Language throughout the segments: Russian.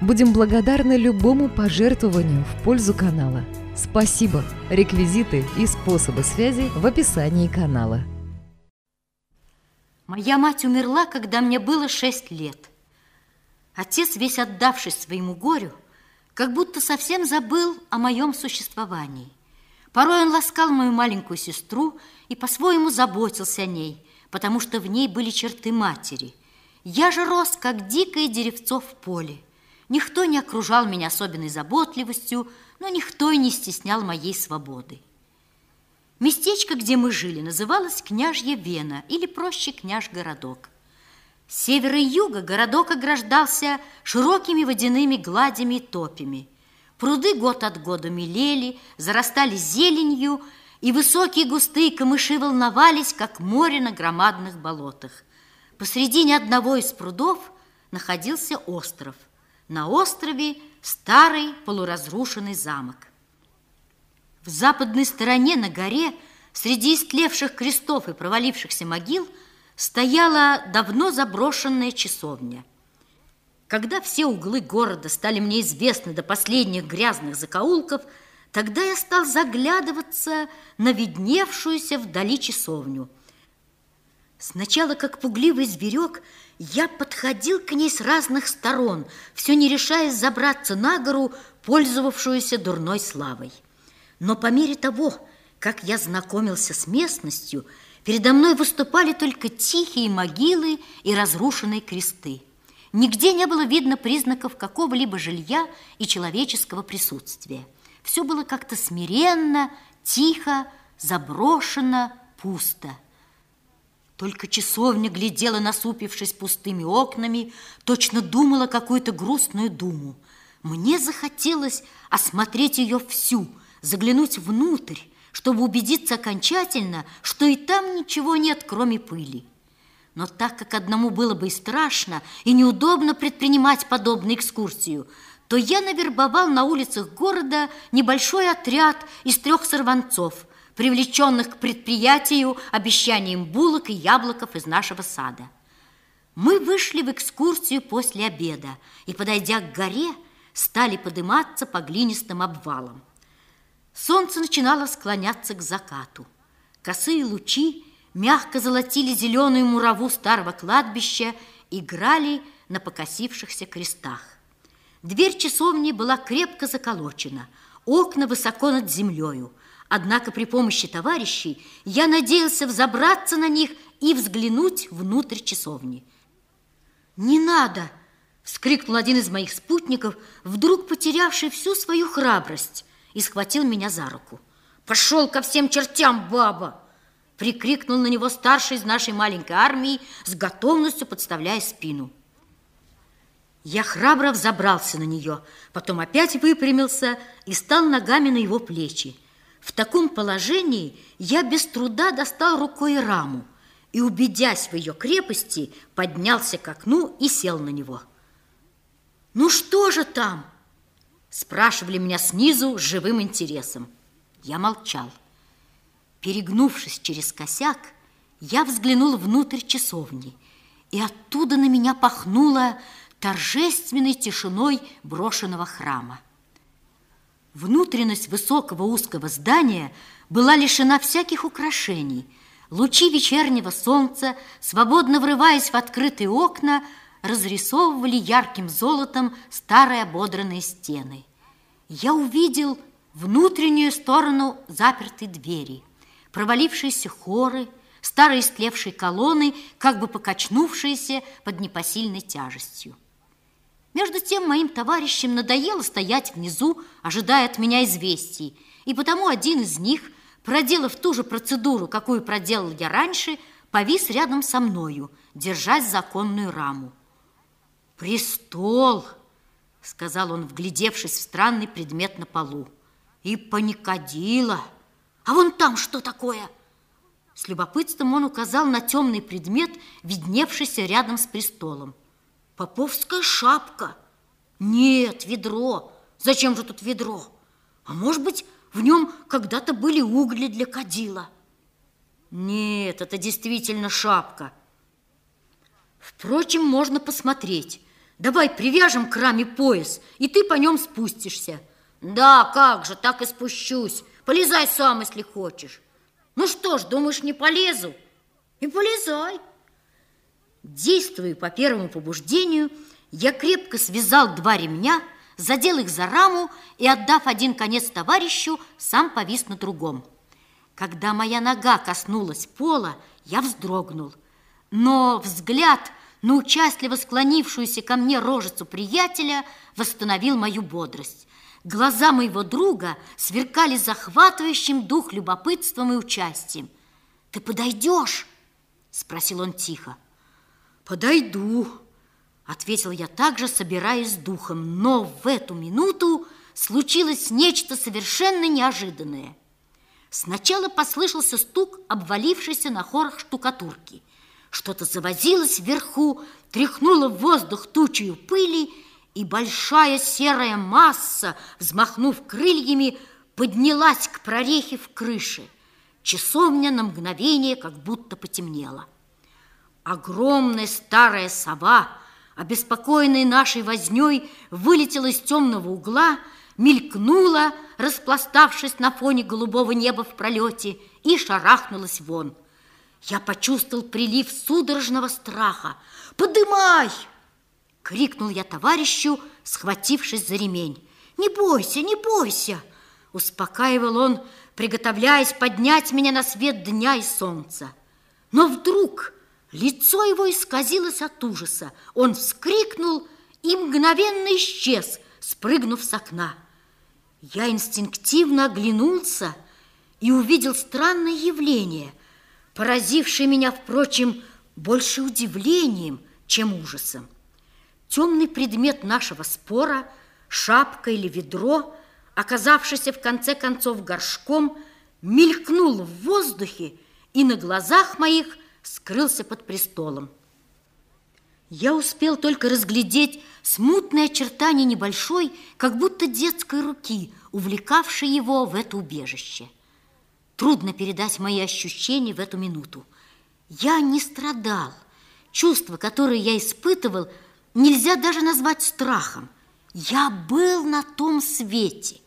Будем благодарны любому пожертвованию в пользу канала. Спасибо! Реквизиты и способы связи в описании канала. Моя мать умерла, когда мне было шесть лет. Отец, весь отдавшись своему горю, как будто совсем забыл о моем существовании. Порой он ласкал мою маленькую сестру и по-своему заботился о ней, потому что в ней были черты матери. Я же рос, как дикое деревцо в поле – Никто не окружал меня особенной заботливостью, но никто и не стеснял моей свободы. Местечко, где мы жили, называлось Княжья Вена, или проще Княж-городок. С севера и юга городок ограждался широкими водяными гладями и топями. Пруды год от года мелели, зарастали зеленью, и высокие густые камыши волновались, как море на громадных болотах. Посредине одного из прудов находился остров – на острове старый полуразрушенный замок. В западной стороне на горе, среди истлевших крестов и провалившихся могил, стояла давно заброшенная часовня. Когда все углы города стали мне известны до последних грязных закоулков, тогда я стал заглядываться на видневшуюся вдали часовню. Сначала, как пугливый зверек, я подходил к ней с разных сторон, все не решаясь забраться на гору, пользовавшуюся дурной славой. Но по мере того, как я знакомился с местностью, передо мной выступали только тихие могилы и разрушенные кресты. Нигде не было видно признаков какого-либо жилья и человеческого присутствия. Все было как-то смиренно, тихо, заброшено, пусто. Только часовня глядела, насупившись пустыми окнами, точно думала какую-то грустную думу. Мне захотелось осмотреть ее всю, заглянуть внутрь, чтобы убедиться окончательно, что и там ничего нет, кроме пыли. Но так как одному было бы и страшно, и неудобно предпринимать подобную экскурсию, то я навербовал на улицах города небольшой отряд из трех сорванцов – привлеченных к предприятию обещанием булок и яблоков из нашего сада. Мы вышли в экскурсию после обеда и, подойдя к горе, стали подниматься по глинистым обвалам. Солнце начинало склоняться к закату. Косые лучи мягко золотили зеленую мураву старого кладбища, играли на покосившихся крестах. Дверь часовни была крепко заколочена, окна высоко над землею, Однако при помощи товарищей я надеялся взобраться на них и взглянуть внутрь часовни. «Не надо!» – вскрикнул один из моих спутников, вдруг потерявший всю свою храбрость, и схватил меня за руку. «Пошел ко всем чертям, баба!» – прикрикнул на него старший из нашей маленькой армии, с готовностью подставляя спину. Я храбро взобрался на нее, потом опять выпрямился и стал ногами на его плечи. В таком положении я без труда достал рукой раму и, убедясь в ее крепости, поднялся к окну и сел на него. «Ну что же там?» Спрашивали меня снизу с живым интересом. Я молчал. Перегнувшись через косяк, я взглянул внутрь часовни, и оттуда на меня пахнуло торжественной тишиной брошенного храма. Внутренность высокого узкого здания была лишена всяких украшений. Лучи вечернего солнца, свободно врываясь в открытые окна, разрисовывали ярким золотом старые ободранные стены. Я увидел внутреннюю сторону запертой двери, провалившиеся хоры, старые истлевшие колонны, как бы покачнувшиеся под непосильной тяжестью. Между тем моим товарищам надоело стоять внизу, ожидая от меня известий, и потому один из них, проделав ту же процедуру, какую проделал я раньше, повис рядом со мною, держась законную раму. «Престол!» — сказал он, вглядевшись в странный предмет на полу. и паникодила. А вон там что такое? С любопытством он указал на темный предмет, видневшийся рядом с престолом. Поповская шапка. Нет, ведро. Зачем же тут ведро? А может быть, в нем когда-то были угли для кадила? Нет, это действительно шапка. Впрочем, можно посмотреть. Давай привяжем к раме пояс, и ты по нем спустишься. Да, как же, так и спущусь. Полезай сам, если хочешь. Ну что ж, думаешь, не полезу? И полезай. Действуя по первому побуждению, я крепко связал два ремня, задел их за раму и, отдав один конец товарищу, сам повис на другом. Когда моя нога коснулась пола, я вздрогнул. Но взгляд на участливо склонившуюся ко мне рожицу приятеля восстановил мою бодрость. Глаза моего друга сверкали захватывающим дух любопытством и участием. «Ты подойдешь?» – спросил он тихо. «Подойду», – ответил я также, собираясь духом. Но в эту минуту случилось нечто совершенно неожиданное. Сначала послышался стук, обвалившийся на хорах штукатурки. Что-то завозилось вверху, тряхнуло в воздух тучью пыли, и большая серая масса, взмахнув крыльями, поднялась к прорехе в крыше. Часовня на мгновение как будто потемнела. Огромная старая сова, обеспокоенная нашей вознёй, вылетела из темного угла, мелькнула, распластавшись на фоне голубого неба в пролете, и шарахнулась вон. Я почувствовал прилив судорожного страха. «Подымай!» — крикнул я товарищу, схватившись за ремень. «Не бойся, не бойся!» — успокаивал он, приготовляясь поднять меня на свет дня и солнца. Но вдруг лицо его исказилось от ужаса. Он вскрикнул и мгновенно исчез, спрыгнув с окна. Я инстинктивно оглянулся и увидел странное явление, поразившее меня, впрочем, больше удивлением, чем ужасом. Темный предмет нашего спора, шапка или ведро, оказавшийся в конце концов горшком, мелькнул в воздухе и на глазах моих скрылся под престолом. Я успел только разглядеть смутное очертание небольшой, как будто детской руки, увлекавшей его в это убежище. Трудно передать мои ощущения в эту минуту. Я не страдал. Чувства, которые я испытывал – нельзя даже назвать страхом. Я был на том свете.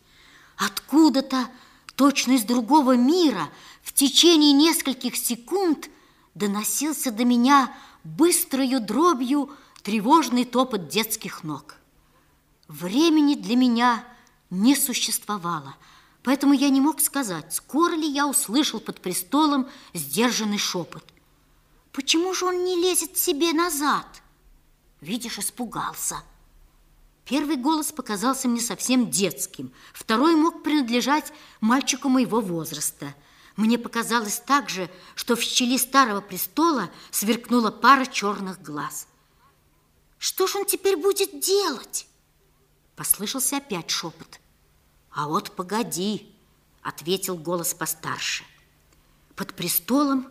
Откуда-то, точно из другого мира, в течение нескольких секунд доносился до меня быстрою дробью тревожный топот детских ног. Времени для меня не существовало, поэтому я не мог сказать, скоро ли я услышал под престолом сдержанный шепот. Почему же он не лезет себе назад? Видишь, испугался. Первый голос показался мне совсем детским, второй мог принадлежать мальчику моего возраста. Мне показалось также, что в щели старого престола сверкнула пара черных глаз. Что ж он теперь будет делать? Послышался опять шепот. А вот погоди, ответил голос постарше. Под престолом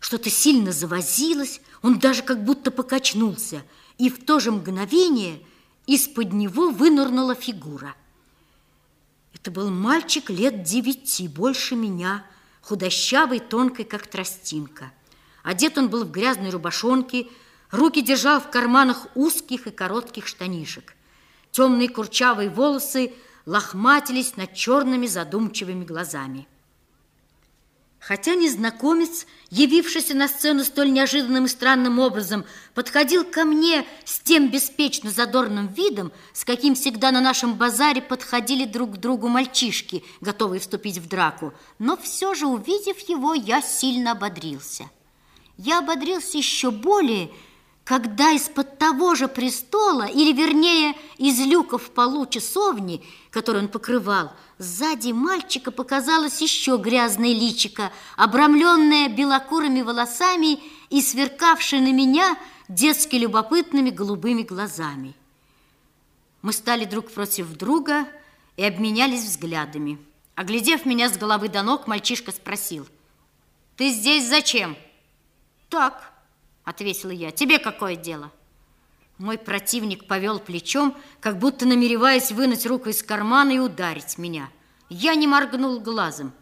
что-то сильно завозилось, он даже как будто покачнулся – и в то же мгновение из-под него вынырнула фигура. Это был мальчик лет девяти, больше меня, худощавый, тонкой, как тростинка. Одет он был в грязной рубашонке, руки держал в карманах узких и коротких штанишек. Темные курчавые волосы лохматились над черными задумчивыми глазами. Хотя незнакомец, явившийся на сцену столь неожиданным и странным образом, подходил ко мне с тем беспечно задорным видом, с каким всегда на нашем базаре подходили друг к другу мальчишки, готовые вступить в драку, но все же, увидев его, я сильно ободрился. Я ободрился еще более, когда из-под того же престола, или вернее из люка в полу часовни, который он покрывал, сзади мальчика показалось еще грязное личико, обрамленное белокурыми волосами и сверкавшее на меня детски любопытными голубыми глазами. Мы стали друг против друга и обменялись взглядами. Оглядев меня с головы до ног, мальчишка спросил. «Ты здесь зачем?» «Так», — ответила я, — «тебе какое дело?» Мой противник повел плечом, как будто намереваясь вынуть руку из кармана и ударить меня. Я не моргнул глазом.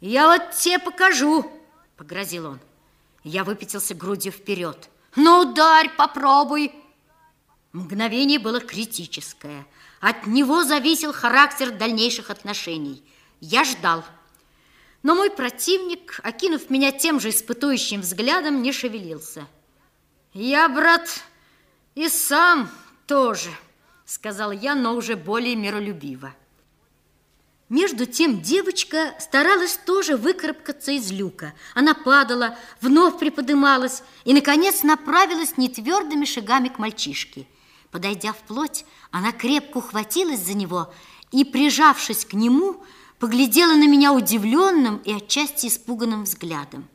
«Я вот тебе покажу», — погрозил он. Я выпятился грудью вперед. «Ну, ударь, попробуй!» Мгновение было критическое. От него зависел характер дальнейших отношений. Я ждал. Но мой противник, окинув меня тем же испытующим взглядом, не шевелился. «Я, брат, и сам тоже», — сказал я, но уже более миролюбиво. Между тем девочка старалась тоже выкарабкаться из люка. Она падала, вновь приподымалась и, наконец, направилась нетвердыми шагами к мальчишке. Подойдя вплоть, она крепко ухватилась за него и, прижавшись к нему, поглядела на меня удивленным и отчасти испуганным взглядом.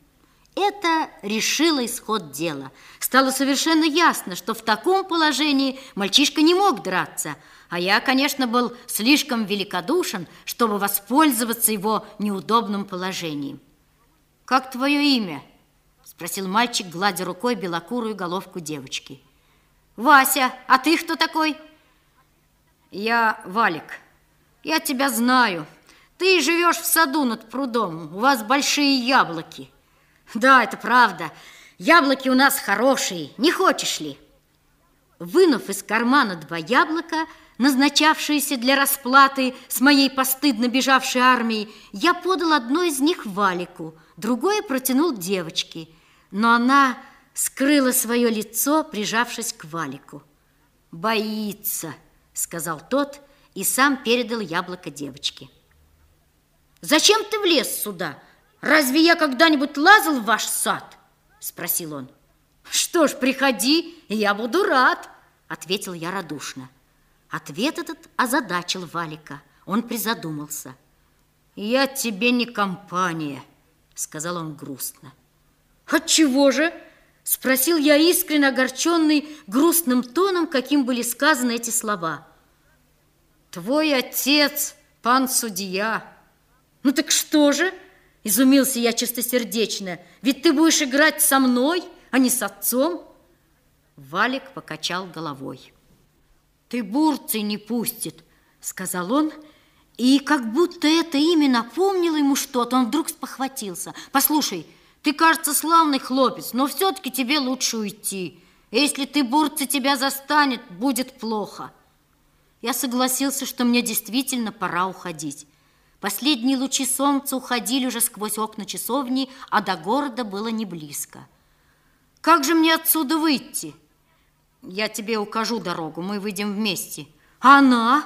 Это решило исход дела. Стало совершенно ясно, что в таком положении мальчишка не мог драться, а я, конечно, был слишком великодушен, чтобы воспользоваться его неудобным положением. «Как твое имя?» – спросил мальчик, гладя рукой белокурую головку девочки. «Вася, а ты кто такой?» «Я Валик. Я тебя знаю. Ты живешь в саду над прудом. У вас большие яблоки». Да, это правда. Яблоки у нас хорошие. Не хочешь ли? Вынув из кармана два яблока, назначавшиеся для расплаты с моей постыдно бежавшей армией, я подал одно из них Валику, другое протянул девочке, но она скрыла свое лицо, прижавшись к Валику. «Боится», — сказал тот и сам передал яблоко девочке. «Зачем ты влез сюда?» Разве я когда-нибудь лазал в ваш сад? Спросил он. Что ж, приходи, я буду рад, ответил я радушно. Ответ этот озадачил Валика. Он призадумался. Я тебе не компания, сказал он грустно. Отчего же? Спросил я искренне огорченный грустным тоном, каким были сказаны эти слова. Твой отец, пан судья. Ну так что же? Изумился я чистосердечно. Ведь ты будешь играть со мной, а не с отцом. Валик покачал головой. Ты бурцы не пустит, сказал он, и как будто это имя напомнило ему что-то, он вдруг спохватился. Послушай, ты, кажется, славный хлопец, но все-таки тебе лучше уйти. Если ты, бурцы, тебя застанет, будет плохо. Я согласился, что мне действительно пора уходить. Последние лучи солнца уходили уже сквозь окна часовни, а до города было не близко. «Как же мне отсюда выйти?» «Я тебе укажу дорогу, мы выйдем вместе». «А она?»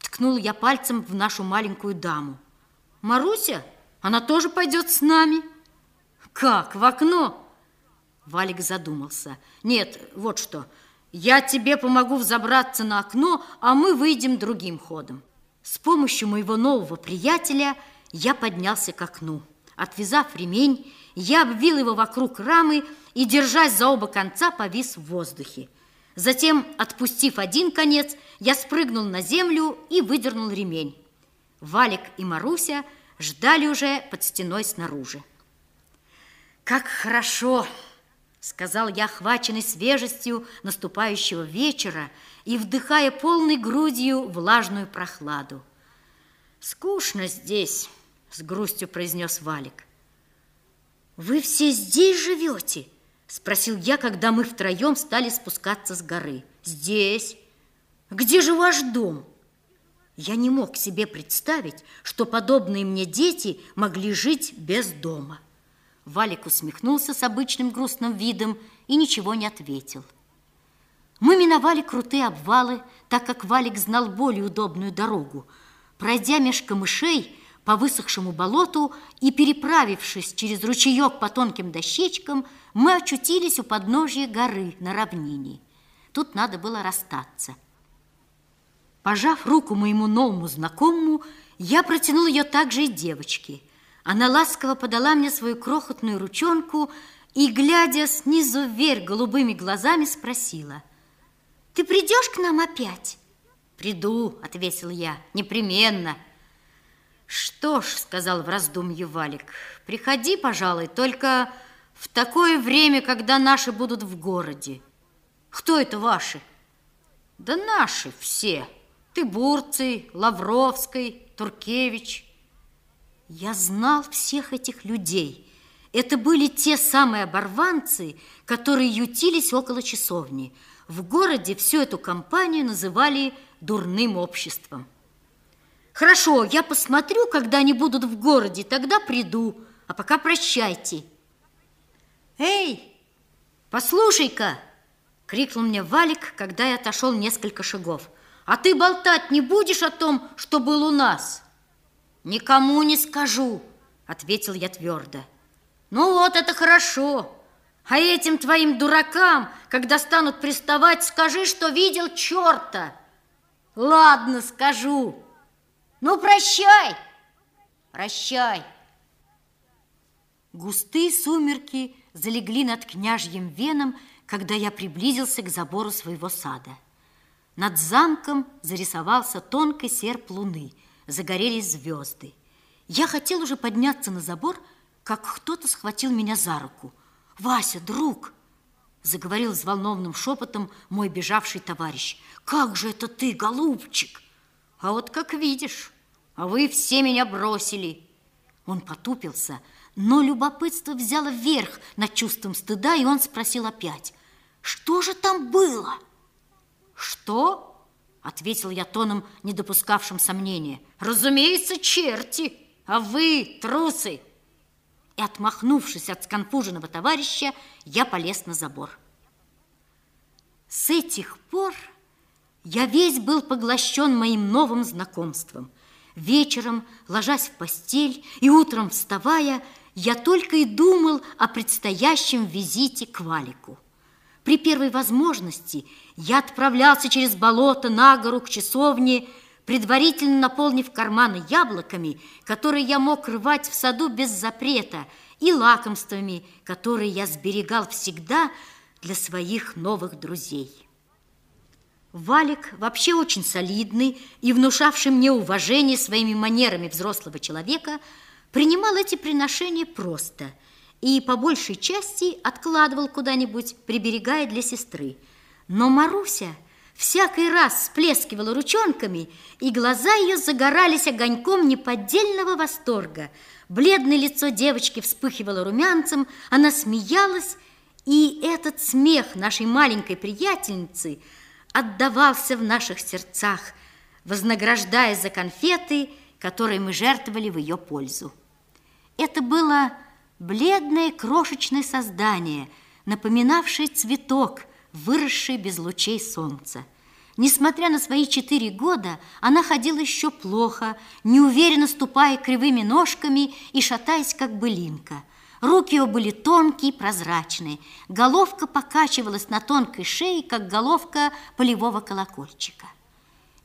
Ткнул я пальцем в нашу маленькую даму. «Маруся? Она тоже пойдет с нами?» «Как, в окно?» Валик задумался. «Нет, вот что, я тебе помогу взобраться на окно, а мы выйдем другим ходом». С помощью моего нового приятеля я поднялся к окну. Отвязав ремень, я обвил его вокруг рамы и, держась за оба конца, повис в воздухе. Затем, отпустив один конец, я спрыгнул на землю и выдернул ремень. Валик и Маруся ждали уже под стеной снаружи. «Как хорошо!» — сказал я, охваченный свежестью наступающего вечера и вдыхая полной грудью влажную прохладу. «Скучно здесь», — с грустью произнес Валик. «Вы все здесь живете?» — спросил я, когда мы втроем стали спускаться с горы. «Здесь. Где же ваш дом?» Я не мог себе представить, что подобные мне дети могли жить без дома. Валик усмехнулся с обычным грустным видом и ничего не ответил. Мы миновали крутые обвалы, так как Валик знал более удобную дорогу. Пройдя меж камышей по высохшему болоту и переправившись через ручеек по тонким дощечкам, мы очутились у подножья горы на равнине. Тут надо было расстаться. Пожав руку моему новому знакомому, я протянул ее также и девочке – она ласково подала мне свою крохотную ручонку и, глядя снизу вверх голубыми глазами, спросила. «Ты придешь к нам опять?» «Приду», — ответил я, — «непременно». Что ж, сказал в раздумье Валик, приходи, пожалуй, только в такое время, когда наши будут в городе. Кто это ваши? Да наши все. Ты Бурций, Лавровский, Туркевич. Я знал всех этих людей. Это были те самые оборванцы, которые ютились около часовни. В городе всю эту компанию называли дурным обществом. Хорошо, я посмотрю, когда они будут в городе, тогда приду. А пока прощайте. Эй, послушай-ка, крикнул мне Валик, когда я отошел несколько шагов. А ты болтать не будешь о том, что был у нас? Никому не скажу, ответил я твердо. Ну вот, это хорошо. А этим твоим дуракам, когда станут приставать, скажи, что видел черта. Ладно, скажу. Ну, прощай, прощай. Густые сумерки залегли над княжьим веном, когда я приблизился к забору своего сада. Над замком зарисовался тонкий серп луны, загорелись звезды. Я хотел уже подняться на забор, как кто-то схватил меня за руку. «Вася, друг!» Заговорил взволнованным шепотом мой бежавший товарищ. «Как же это ты, голубчик?» «А вот как видишь, а вы все меня бросили!» Он потупился, но любопытство взяло вверх над чувством стыда, и он спросил опять. «Что же там было?» «Что?» — ответил я тоном, не допускавшим сомнения. «Разумеется, черти, а вы трусы!» И, отмахнувшись от сконфуженного товарища, я полез на забор. С этих пор я весь был поглощен моим новым знакомством. Вечером, ложась в постель и утром вставая, я только и думал о предстоящем визите к Валику. При первой возможности я отправлялся через болото на гору к часовне, предварительно наполнив карманы яблоками, которые я мог рвать в саду без запрета, и лакомствами, которые я сберегал всегда для своих новых друзей. Валик, вообще очень солидный и внушавший мне уважение своими манерами взрослого человека, принимал эти приношения просто и по большей части откладывал куда-нибудь, приберегая для сестры. Но Маруся – всякий раз всплескивала ручонками, и глаза ее загорались огоньком неподдельного восторга. Бледное лицо девочки вспыхивало румянцем, она смеялась, и этот смех нашей маленькой приятельницы отдавался в наших сердцах, вознаграждая за конфеты, которые мы жертвовали в ее пользу. Это было бледное крошечное создание, напоминавшее цветок – выросшей без лучей солнца. Несмотря на свои четыре года, она ходила еще плохо, неуверенно ступая кривыми ножками и шатаясь, как былинка. Руки ее были тонкие, прозрачные, головка покачивалась на тонкой шее, как головка полевого колокольчика.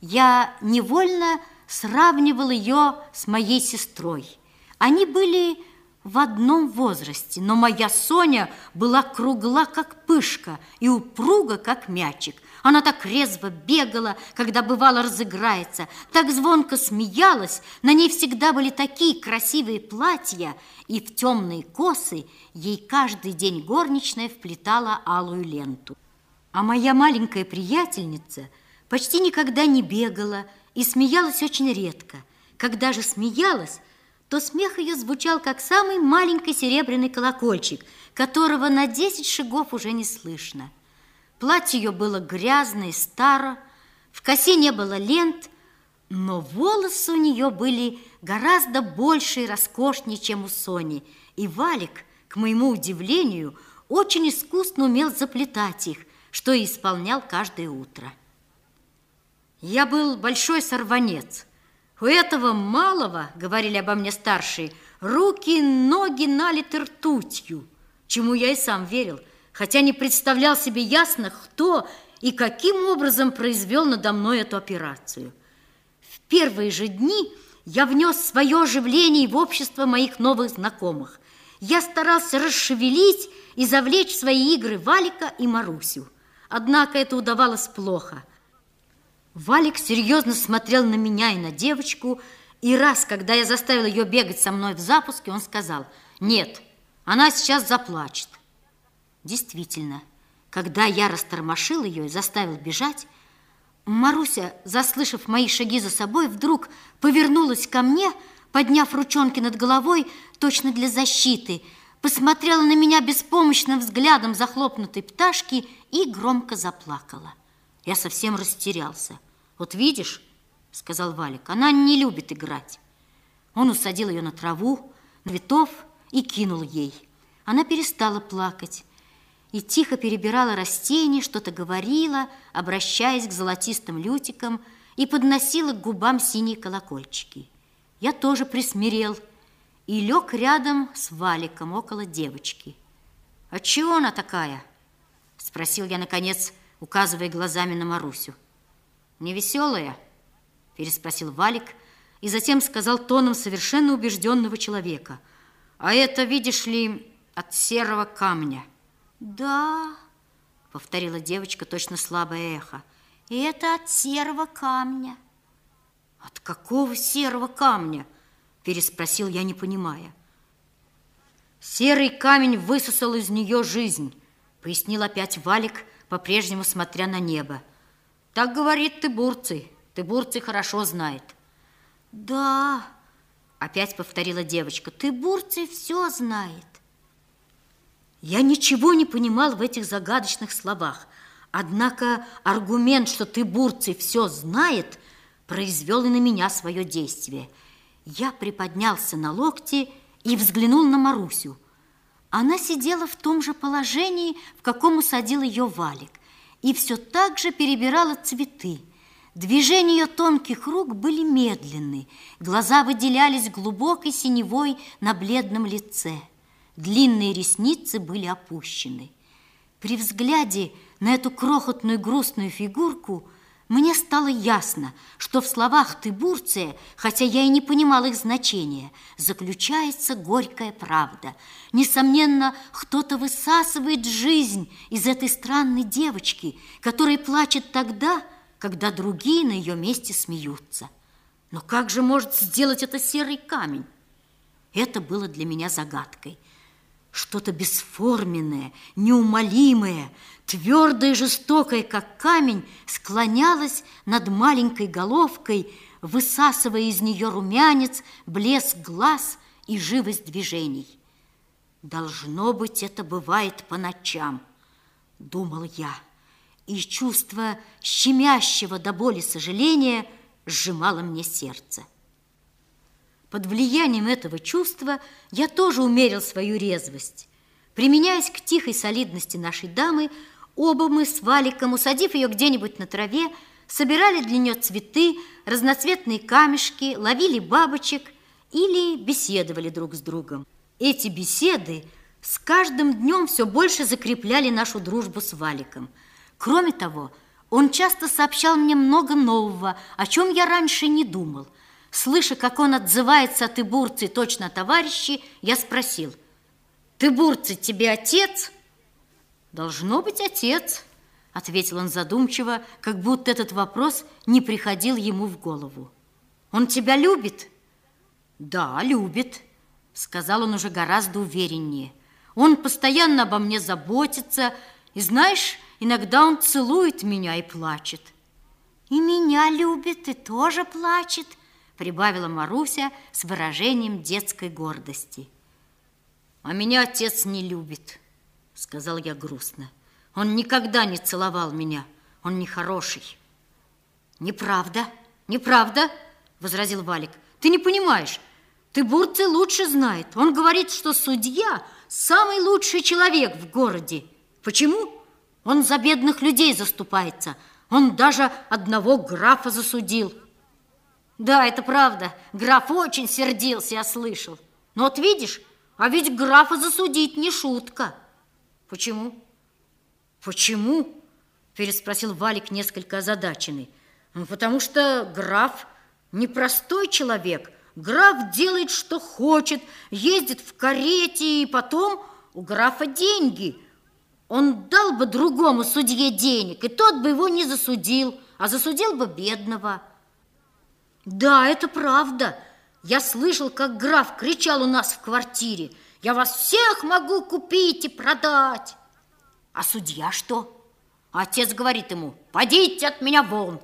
Я невольно сравнивал ее с моей сестрой. Они были в одном возрасте, но моя Соня была кругла, как пышка, и упруга, как мячик. Она так резво бегала, когда бывало разыграется, так звонко смеялась, на ней всегда были такие красивые платья, и в темные косы ей каждый день горничная вплетала алую ленту. А моя маленькая приятельница почти никогда не бегала и смеялась очень редко. Когда же смеялась, то смех ее звучал, как самый маленький серебряный колокольчик, которого на десять шагов уже не слышно. Платье ее было грязное старо, в косе не было лент, но волосы у нее были гораздо больше и роскошнее, чем у Сони, и Валик, к моему удивлению, очень искусно умел заплетать их, что и исполнял каждое утро. Я был большой сорванец – у этого малого, говорили обо мне старшие, руки и ноги налиты ртутью, чему я и сам верил, хотя не представлял себе ясно, кто и каким образом произвел надо мной эту операцию. В первые же дни я внес свое оживление в общество моих новых знакомых. Я старался расшевелить и завлечь в свои игры Валика и Марусю. Однако это удавалось плохо – Валик серьезно смотрел на меня и на девочку, И раз, когда я заставил ее бегать со мной в запуске, он сказал, нет, она сейчас заплачет. Действительно, когда я растормошил ее и заставил бежать, Маруся, заслышав мои шаги за собой, вдруг повернулась ко мне, подняв ручонки над головой, точно для защиты, посмотрела на меня беспомощным взглядом захлопнутой пташки и громко заплакала. Я совсем растерялся. «Вот видишь», — сказал Валик, — «она не любит играть». Он усадил ее на траву, цветов и кинул ей. Она перестала плакать и тихо перебирала растения, что-то говорила, обращаясь к золотистым лютикам, и подносила к губам синие колокольчики. Я тоже присмирел и лег рядом с Валиком около девочки. «А чего она такая?» – спросил я, наконец, указывая глазами на Марусю. «Невеселая?» – переспросил Валик и затем сказал тоном совершенно убежденного человека. «А это, видишь ли, от серого камня». «Да», — повторила девочка, точно слабое эхо, «и это от серого камня». «От какого серого камня?» — переспросил я, не понимая. «Серый камень высосал из нее жизнь», — пояснил опять Валик, по-прежнему смотря на небо. «Так говорит Тыбурций. Тыбурций хорошо знает». «Да», — опять повторила девочка, «Тыбурций все знает». Я ничего не понимал в этих загадочных словах, однако аргумент, что ты, Бурций, все знает, произвел и на меня свое действие. Я приподнялся на локте и взглянул на Марусю. Она сидела в том же положении, в каком усадил ее валик, и все так же перебирала цветы. Движения ее тонких рук были медленны, глаза выделялись глубокой синевой на бледном лице – длинные ресницы были опущены. При взгляде на эту крохотную грустную фигурку мне стало ясно, что в словах «Тыбурция», хотя я и не понимал их значения, заключается горькая правда. Несомненно, кто-то высасывает жизнь из этой странной девочки, которая плачет тогда, когда другие на ее месте смеются. Но как же может сделать это серый камень? Это было для меня загадкой. Что-то бесформенное, неумолимое, твердое и жестокое, как камень, склонялось над маленькой головкой, высасывая из нее румянец, блеск глаз и живость движений. Должно быть, это бывает по ночам, думал я, и чувство щемящего до боли сожаления сжимало мне сердце. Под влиянием этого чувства я тоже умерил свою резвость. Применяясь к тихой солидности нашей дамы, оба мы с Валиком, усадив ее где-нибудь на траве, собирали для нее цветы, разноцветные камешки, ловили бабочек или беседовали друг с другом. Эти беседы с каждым днем все больше закрепляли нашу дружбу с Валиком. Кроме того, он часто сообщал мне много нового, о чем я раньше не думал – Слыша, как он отзывается от Ибурцы точно товарищи, я спросил, «Тыбурцы тебе отец?» «Должно быть отец», — ответил он задумчиво, как будто этот вопрос не приходил ему в голову. «Он тебя любит?» «Да, любит», — сказал он уже гораздо увереннее. «Он постоянно обо мне заботится, и, знаешь, иногда он целует меня и плачет». «И меня любит, и тоже плачет», — прибавила Маруся с выражением детской гордости. «А меня отец не любит», — сказал я грустно. «Он никогда не целовал меня, он нехороший». «Неправда, неправда», — возразил Валик. «Ты не понимаешь, ты Бурцы лучше знает. Он говорит, что судья – самый лучший человек в городе. Почему? Он за бедных людей заступается. Он даже одного графа засудил». Да, это правда. Граф очень сердился, я слышал. Но вот видишь, а ведь графа засудить не шутка. Почему? Почему? Переспросил Валик несколько озадаченный. Ну, потому что граф непростой человек. Граф делает, что хочет, ездит в карете, и потом у графа деньги. Он дал бы другому судье денег, и тот бы его не засудил, а засудил бы бедного. Да, это правда, Я слышал, как граф кричал у нас в квартире. Я вас всех могу купить и продать. А судья что? Отец говорит ему, подите от меня вон.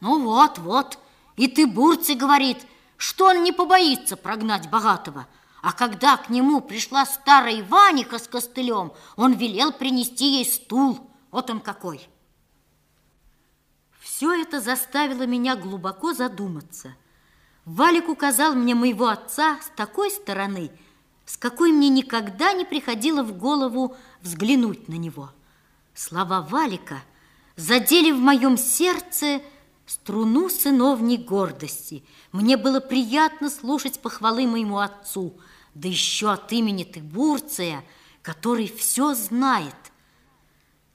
Ну вот, вот. И ты, Бурци, говорит, что он не побоится прогнать богатого. А когда к нему пришла старая Иваниха с костылем, он велел принести ей стул. Вот он какой. Все это заставило меня глубоко задуматься. Валик указал мне моего отца с такой стороны, с какой мне никогда не приходило в голову взглянуть на него. Слова Валика задели в моем сердце струну сыновней гордости. Мне было приятно слушать похвалы моему отцу, да еще от имени Тыбурция, который все знает.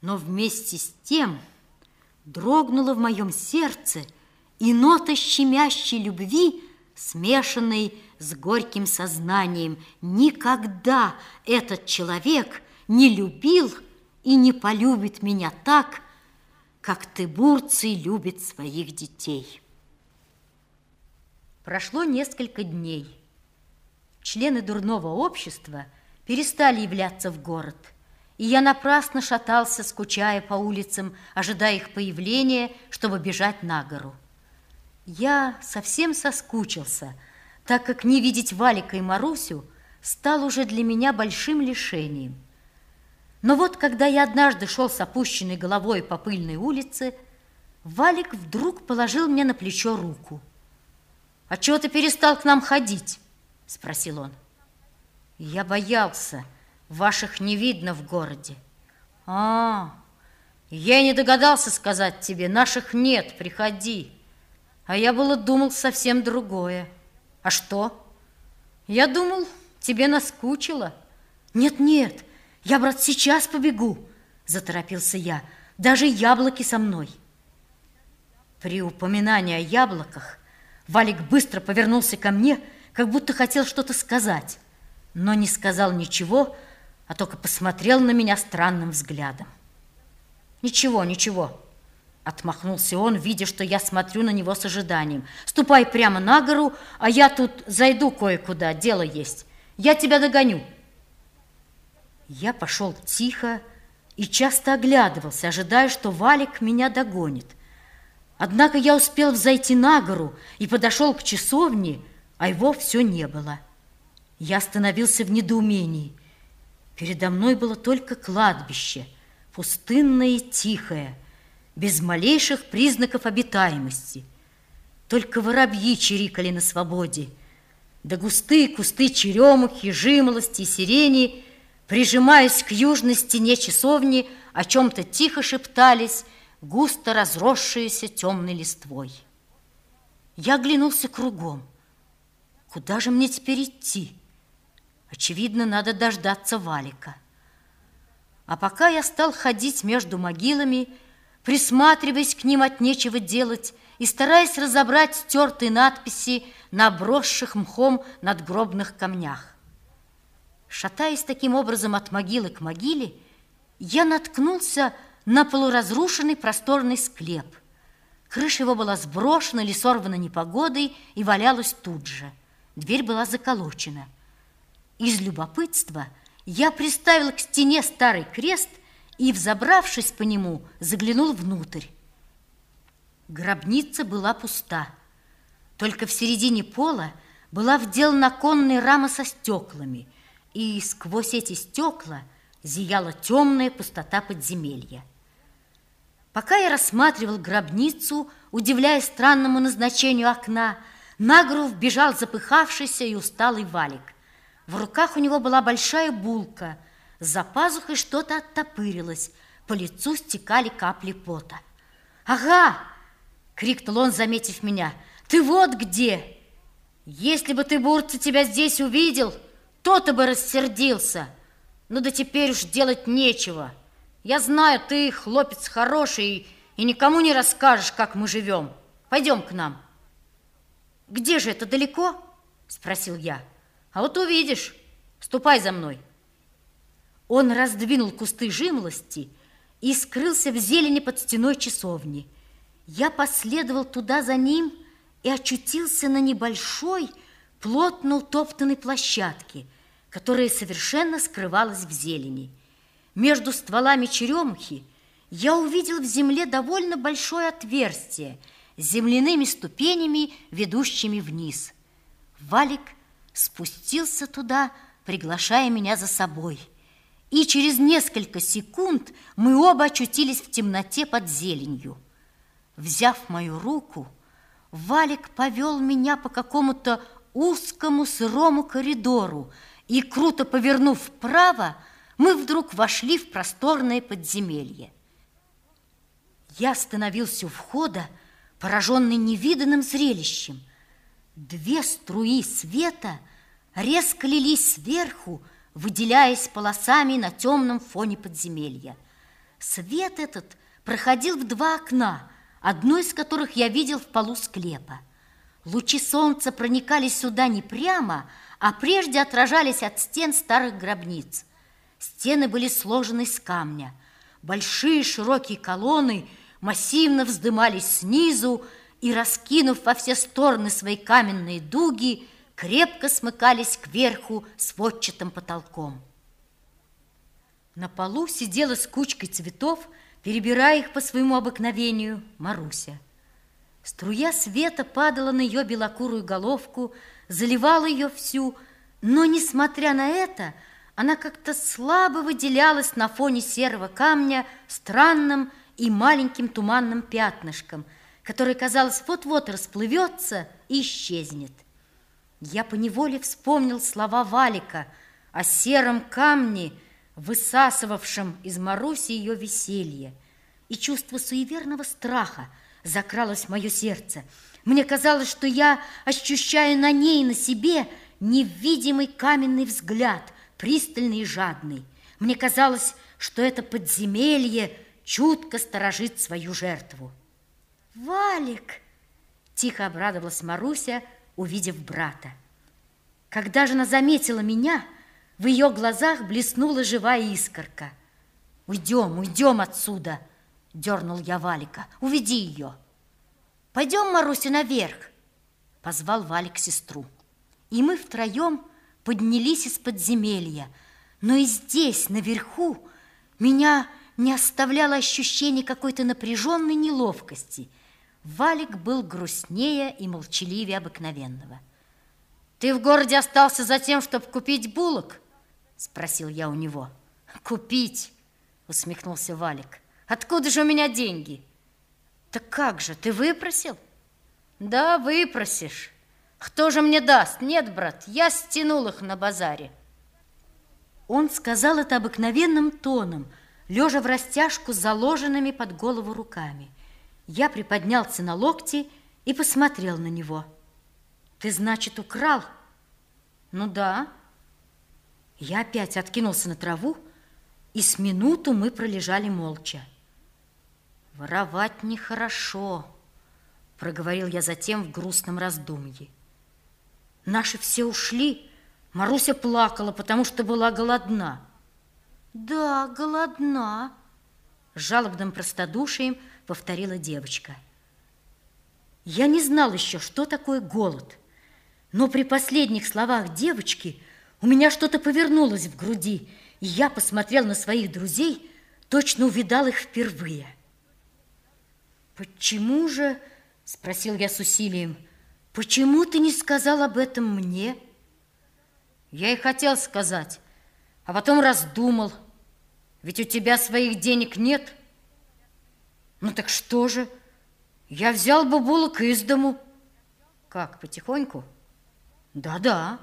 Но вместе с тем дрогнуло в моем сердце и нота щемящей любви, смешанной с горьким сознанием. Никогда этот человек не любил и не полюбит меня так, как Тыбурций любит своих детей. Прошло несколько дней. Члены дурного общества перестали являться в город, и я напрасно шатался, скучая по улицам, ожидая их появления, чтобы бежать на гору. Я совсем соскучился, так как не видеть Валика и Марусю стал уже для меня большим лишением. Но вот, когда я однажды шел с опущенной головой по пыльной улице, Валик вдруг положил мне на плечо руку. «А чего ты перестал к нам ходить?» – спросил он. «Я боялся, ваших не видно в городе». «А, я не догадался сказать тебе, наших нет, приходи». А я было думал совсем другое. А что? Я думал, тебе наскучило. Нет-нет, я, брат, сейчас побегу, заторопился я. Даже яблоки со мной. При упоминании о яблоках Валик быстро повернулся ко мне, как будто хотел что-то сказать, но не сказал ничего, а только посмотрел на меня странным взглядом. Ничего, ничего, отмахнулся он, видя, что я смотрю на него с ожиданием. Ступай прямо на гору, а я тут зайду кое-куда, дело есть. Я тебя догоню. Я пошел тихо и часто оглядывался, ожидая, что Валик меня догонит. Однако я успел взойти на гору и подошел к часовне, а его все не было. Я остановился в недоумении. Передо мной было только кладбище, пустынное и тихое, без малейших признаков обитаемости. Только воробьи чирикали на свободе, да густые кусты черемухи, жимолости и сирени – прижимаясь к южной стене часовни, о чем-то тихо шептались, густо разросшиеся темной листвой. Я оглянулся кругом. Куда же мне теперь идти? Очевидно, надо дождаться Валика. А пока я стал ходить между могилами, присматриваясь к ним от нечего делать и стараясь разобрать стертые надписи на обросших мхом надгробных камнях. Шатаясь таким образом от могилы к могиле, я наткнулся на полуразрушенный просторный склеп. Крыша его была сброшена или сорвана непогодой и валялась тут же. Дверь была заколочена. Из любопытства я приставил к стене старый крест и, взобравшись по нему, заглянул внутрь. Гробница была пуста. Только в середине пола была вделана конная рама со стеклами – и сквозь эти стекла зияла темная пустота подземелья. Пока я рассматривал гробницу, удивляясь странному назначению окна, на гору вбежал запыхавшийся и усталый валик. В руках у него была большая булка, за пазухой что-то оттопырилось, по лицу стекали капли пота. «Ага!» — крикнул он, заметив меня. «Ты вот где! Если бы ты, Бурца, тебя здесь увидел, то-то бы рассердился. Ну да теперь уж делать нечего. Я знаю, ты хлопец хороший и никому не расскажешь, как мы живем. Пойдем к нам. Где же это далеко? Спросил я. А вот увидишь. Ступай за мной. Он раздвинул кусты жимлости и скрылся в зелени под стеной часовни. Я последовал туда за ним и очутился на небольшой, плотно утоптанной площадке, которая совершенно скрывалась в зелени. Между стволами черемухи я увидел в земле довольно большое отверстие с земляными ступенями, ведущими вниз. Валик спустился туда, приглашая меня за собой. И через несколько секунд мы оба очутились в темноте под зеленью. Взяв мою руку, Валик повел меня по какому-то узкому сырому коридору, и, круто повернув вправо, мы вдруг вошли в просторное подземелье. Я остановился у входа, пораженный невиданным зрелищем. Две струи света резко лились сверху, выделяясь полосами на темном фоне подземелья. Свет этот проходил в два окна, одно из которых я видел в полу склепа. Лучи солнца проникали сюда не прямо, а прежде отражались от стен старых гробниц. Стены были сложены из камня. Большие широкие колонны массивно вздымались снизу и, раскинув во все стороны свои каменные дуги, крепко смыкались кверху сводчатым потолком. На полу сидела с кучкой цветов, перебирая их по своему обыкновению, Маруся. Струя света падала на ее белокурую головку, заливала ее всю, но, несмотря на это, она как-то слабо выделялась на фоне серого камня странным и маленьким туманным пятнышком, которое, казалось, вот-вот расплывется и исчезнет. Я поневоле вспомнил слова Валика о сером камне, высасывавшем из Маруси ее веселье, и чувство суеверного страха – закралось в мое сердце. Мне казалось, что я ощущаю на ней и на себе невидимый каменный взгляд, пристальный и жадный. Мне казалось, что это подземелье чутко сторожит свою жертву. «Валик!» – тихо обрадовалась Маруся, увидев брата. Когда же она заметила меня, в ее глазах блеснула живая искорка. «Уйдем, уйдем отсюда!» Дернул я Валика. Уведи ее. Пойдем, Маруся, наверх. Позвал Валик сестру. И мы втроем поднялись из подземелья. Но и здесь, наверху, меня не оставляло ощущение какой-то напряженной неловкости. Валик был грустнее и молчаливее обыкновенного. «Ты в городе остался за тем, чтобы купить булок?» Спросил я у него. «Купить?» Усмехнулся Валик. Откуда же у меня деньги? Так как же, ты выпросил? Да, выпросишь. Кто же мне даст? Нет, брат, я стянул их на базаре. Он сказал это обыкновенным тоном, лежа в растяжку с заложенными под голову руками. Я приподнялся на локти и посмотрел на него. Ты, значит, украл? Ну да. Я опять откинулся на траву, и с минуту мы пролежали молча. Воровать нехорошо, проговорил я затем в грустном раздумье. Наши все ушли, Маруся плакала, потому что была голодна. Да, голодна, жалобным простодушием повторила девочка. Я не знал еще, что такое голод, но при последних словах девочки у меня что-то повернулось в груди, и я посмотрел на своих друзей, точно увидал их впервые. «Почему же, — спросил я с усилием, — почему ты не сказал об этом мне?» Я и хотел сказать, а потом раздумал. Ведь у тебя своих денег нет. Ну так что же? Я взял бы булок из дому. Как, потихоньку? Да-да.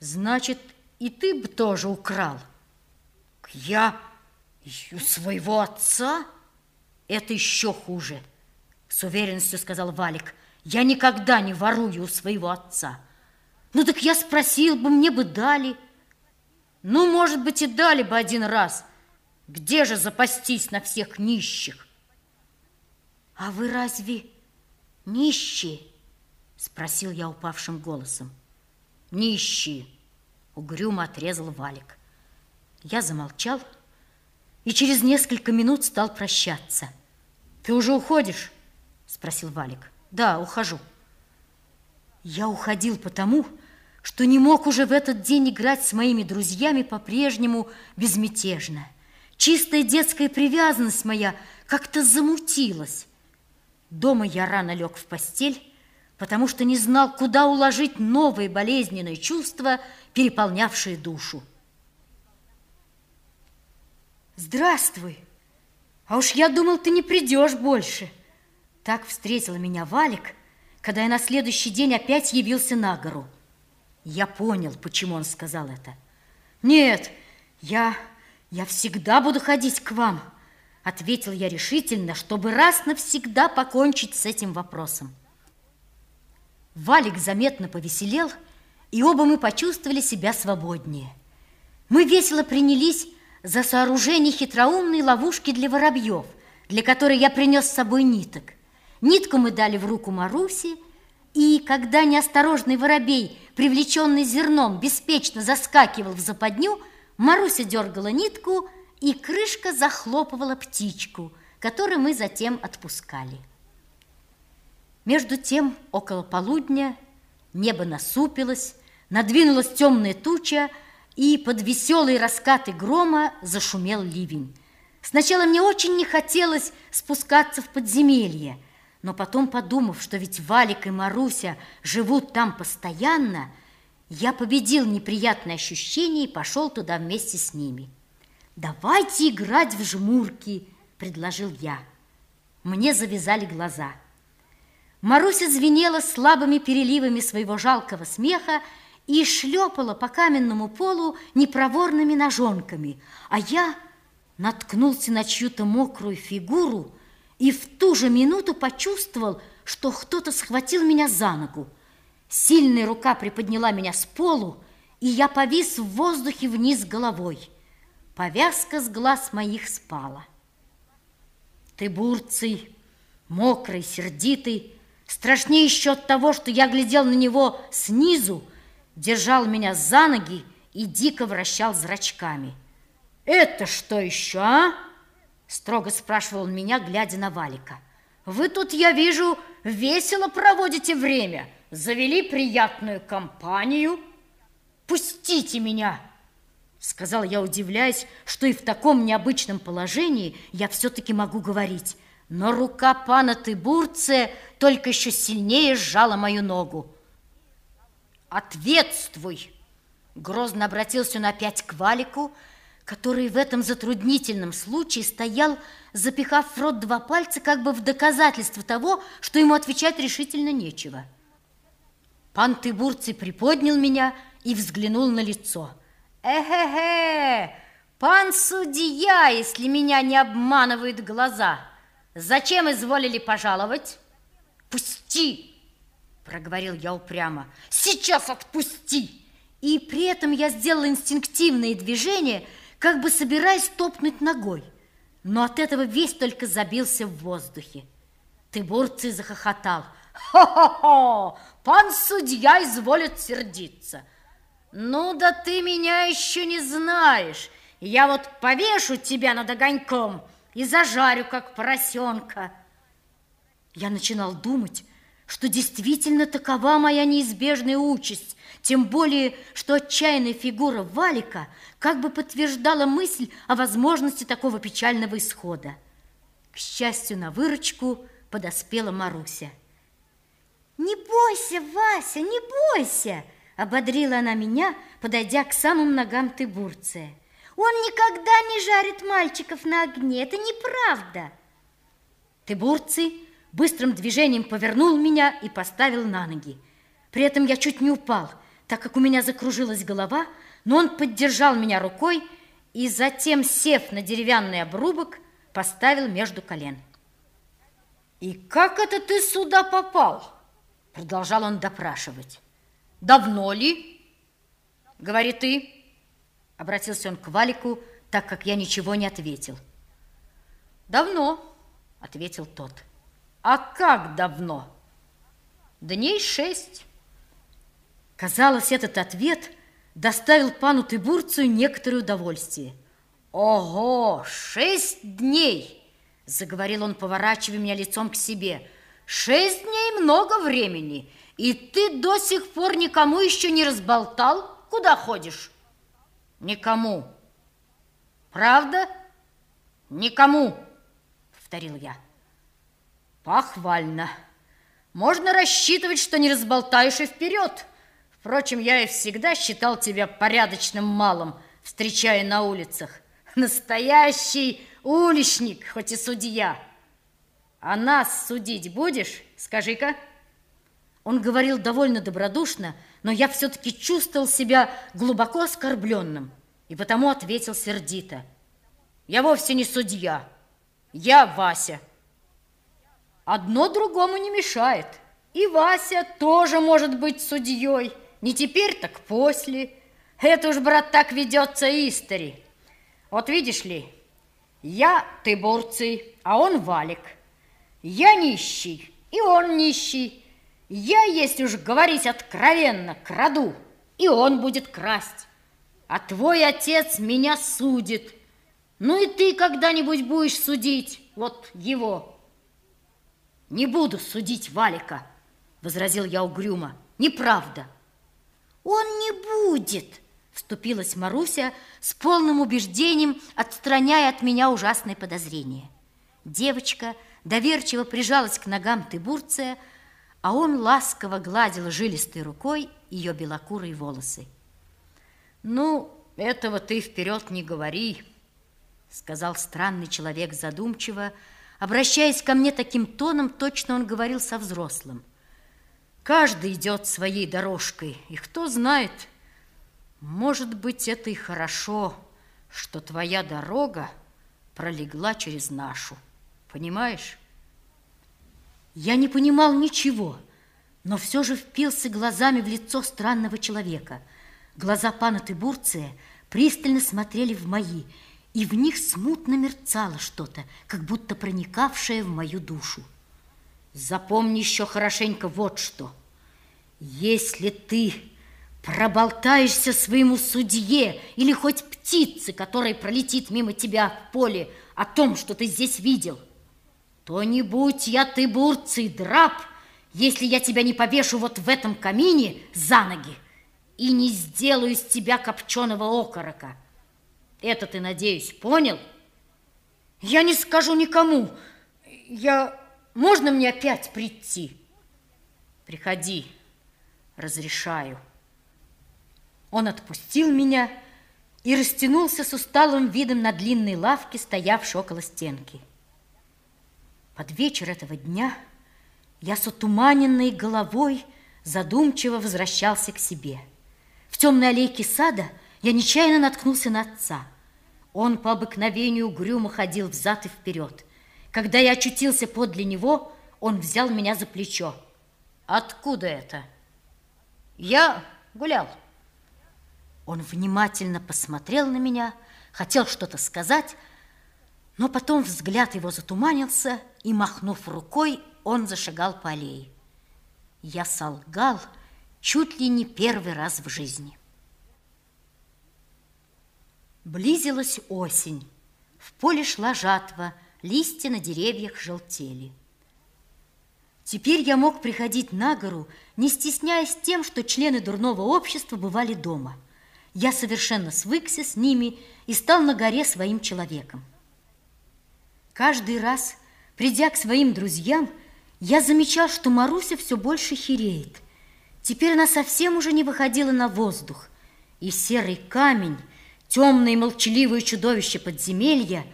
Значит, и ты бы тоже украл. Я у своего отца? Это еще хуже, с уверенностью сказал Валик. Я никогда не ворую у своего отца. Ну так я спросил бы, мне бы дали. Ну, может быть, и дали бы один раз. Где же запастись на всех нищих? А вы разве нищие? Спросил я упавшим голосом. Нищие, угрюмо отрезал Валик. Я замолчал, и через несколько минут стал прощаться. «Ты уже уходишь?» – спросил Валик. «Да, ухожу». Я уходил потому, что не мог уже в этот день играть с моими друзьями по-прежнему безмятежно. Чистая детская привязанность моя как-то замутилась. Дома я рано лег в постель, потому что не знал, куда уложить новые болезненные чувства, переполнявшие душу. Здравствуй! А уж я думал, ты не придешь больше. Так встретила меня Валик, когда я на следующий день опять явился на гору. Я понял, почему он сказал это. Нет, я, я всегда буду ходить к вам, ответил я решительно, чтобы раз навсегда покончить с этим вопросом. Валик заметно повеселел, и оба мы почувствовали себя свободнее. Мы весело принялись за сооружение хитроумной ловушки для воробьев, для которой я принес с собой ниток. Нитку мы дали в руку Маруси, и когда неосторожный воробей, привлеченный зерном, беспечно заскакивал в западню, Маруся дергала нитку, и крышка захлопывала птичку, которую мы затем отпускали. Между тем, около полудня, небо насупилось, надвинулась темная туча, и под веселые раскаты грома зашумел ливень. Сначала мне очень не хотелось спускаться в подземелье, но потом, подумав, что ведь Валик и Маруся живут там постоянно, я победил неприятное ощущение и пошел туда вместе с ними. «Давайте играть в жмурки», – предложил я. Мне завязали глаза. Маруся звенела слабыми переливами своего жалкого смеха и шлепала по каменному полу непроворными ножонками, а я наткнулся на чью-то мокрую фигуру и в ту же минуту почувствовал, что кто-то схватил меня за ногу. Сильная рука приподняла меня с полу, и я повис в воздухе вниз головой. Повязка с глаз моих спала. Ты бурций, мокрый, сердитый, страшнее еще от того, что я глядел на него снизу, держал меня за ноги и дико вращал зрачками. «Это что еще, а?» Строго спрашивал он меня, глядя на Валика. «Вы тут, я вижу, весело проводите время, завели приятную компанию. Пустите меня!» Сказал я, удивляясь, что и в таком необычном положении я все-таки могу говорить. Но рука пана Тыбурция только еще сильнее сжала мою ногу. «Ответствуй!» Грозно обратился он опять к Валику, который в этом затруднительном случае стоял, запихав в рот два пальца, как бы в доказательство того, что ему отвечать решительно нечего. Пан Тыбурций приподнял меня и взглянул на лицо. «Эхе-хе! Пан судья, если меня не обманывают глаза! Зачем изволили пожаловать?» «Пусти!» проговорил я упрямо. Сейчас отпусти! И при этом я сделала инстинктивные движения, как бы собираясь топнуть ногой. Но от этого весь только забился в воздухе. Тыбурций захохотал. «Хо-хо-хо! Пан судья изволит сердиться!» «Ну да ты меня еще не знаешь! Я вот повешу тебя над огоньком и зажарю, как поросенка!» Я начинал думать, что действительно такова моя неизбежная участь, тем более, что отчаянная фигура Валика как бы подтверждала мысль о возможности такого печального исхода. К счастью, на выручку подоспела Маруся. «Не бойся, Вася, не бойся!» Ободрила она меня, подойдя к самым ногам Тыбурция. «Он никогда не жарит мальчиков на огне, это неправда!» Тыбурций быстрым движением повернул меня и поставил на ноги. При этом я чуть не упал, так как у меня закружилась голова, но он поддержал меня рукой и затем, сев на деревянный обрубок, поставил между колен. «И как это ты сюда попал?» Продолжал он допрашивать. «Давно ли?» «Говори ты», — обратился он к Валику, так как я ничего не ответил. «Давно», — ответил тот. А как давно? Дней шесть. Казалось, этот ответ доставил пану Тыбурцию некоторое удовольствие. Ого, шесть дней! Заговорил он, поворачивая меня лицом к себе. Шесть дней много времени. И ты до сих пор никому еще не разболтал, куда ходишь? Никому. Правда? Никому, повторил я. Похвально. Можно рассчитывать, что не разболтаешь и вперед. Впрочем, я и всегда считал тебя порядочным малым, встречая на улицах. Настоящий уличник, хоть и судья. А нас судить будешь? Скажи-ка. Он говорил довольно добродушно, но я все-таки чувствовал себя глубоко оскорбленным и потому ответил сердито. Я вовсе не судья, я Вася. Одно другому не мешает. И Вася тоже может быть судьей. Не теперь, так после. Это уж, брат, так ведется истори. Вот видишь ли, я ты Бурций, а он Валик. Я нищий, и он нищий. Я, если уж говорить откровенно, краду, и он будет красть. А твой отец меня судит. Ну и ты когда-нибудь будешь судить вот его. Не буду судить Валика, возразил я угрюмо. Неправда. Он не будет, вступилась Маруся с полным убеждением, отстраняя от меня ужасные подозрения. Девочка доверчиво прижалась к ногам Тыбурция, а он ласково гладил жилистой рукой ее белокурые волосы. «Ну, этого ты вперед не говори», — сказал странный человек задумчиво, обращаясь ко мне таким тоном, точно он говорил со взрослым. «Каждый идет своей дорожкой, и кто знает, может быть, это и хорошо, что твоя дорога пролегла через нашу, понимаешь?» Я не понимал ничего, но все же впился глазами в лицо странного человека. Глаза пана Тыбурция пристально смотрели в мои, и в них смутно мерцало что-то, как будто проникавшее в мою душу. Запомни еще хорошенько вот что. Если ты проболтаешься своему судье или хоть птице, которая пролетит мимо тебя в поле, о том, что ты здесь видел – то не будь я ты, бурцый драп, если я тебя не повешу вот в этом камине за ноги и не сделаю из тебя копченого окорока. Это ты, надеюсь, понял? Я не скажу никому. Я... Можно мне опять прийти? Приходи, разрешаю. Он отпустил меня и растянулся с усталым видом на длинной лавке, стоявшей около стенки. Под вечер этого дня я с утуманенной головой задумчиво возвращался к себе. В темной аллейке сада я нечаянно наткнулся на отца. Он по обыкновению угрюмо ходил взад и вперед. Когда я очутился подле него, он взял меня за плечо. «Откуда это?» «Я гулял». Он внимательно посмотрел на меня, хотел что-то сказать, но потом взгляд его затуманился, и, махнув рукой, он зашагал по аллее. Я солгал чуть ли не первый раз в жизни. Близилась осень. В поле шла жатва, листья на деревьях желтели. Теперь я мог приходить на гору, не стесняясь тем, что члены дурного общества бывали дома. Я совершенно свыкся с ними и стал на горе своим человеком. Каждый раз, придя к своим друзьям, я замечал, что Маруся все больше хереет. Теперь она совсем уже не выходила на воздух, и серый камень, темное и молчаливое чудовище подземелья,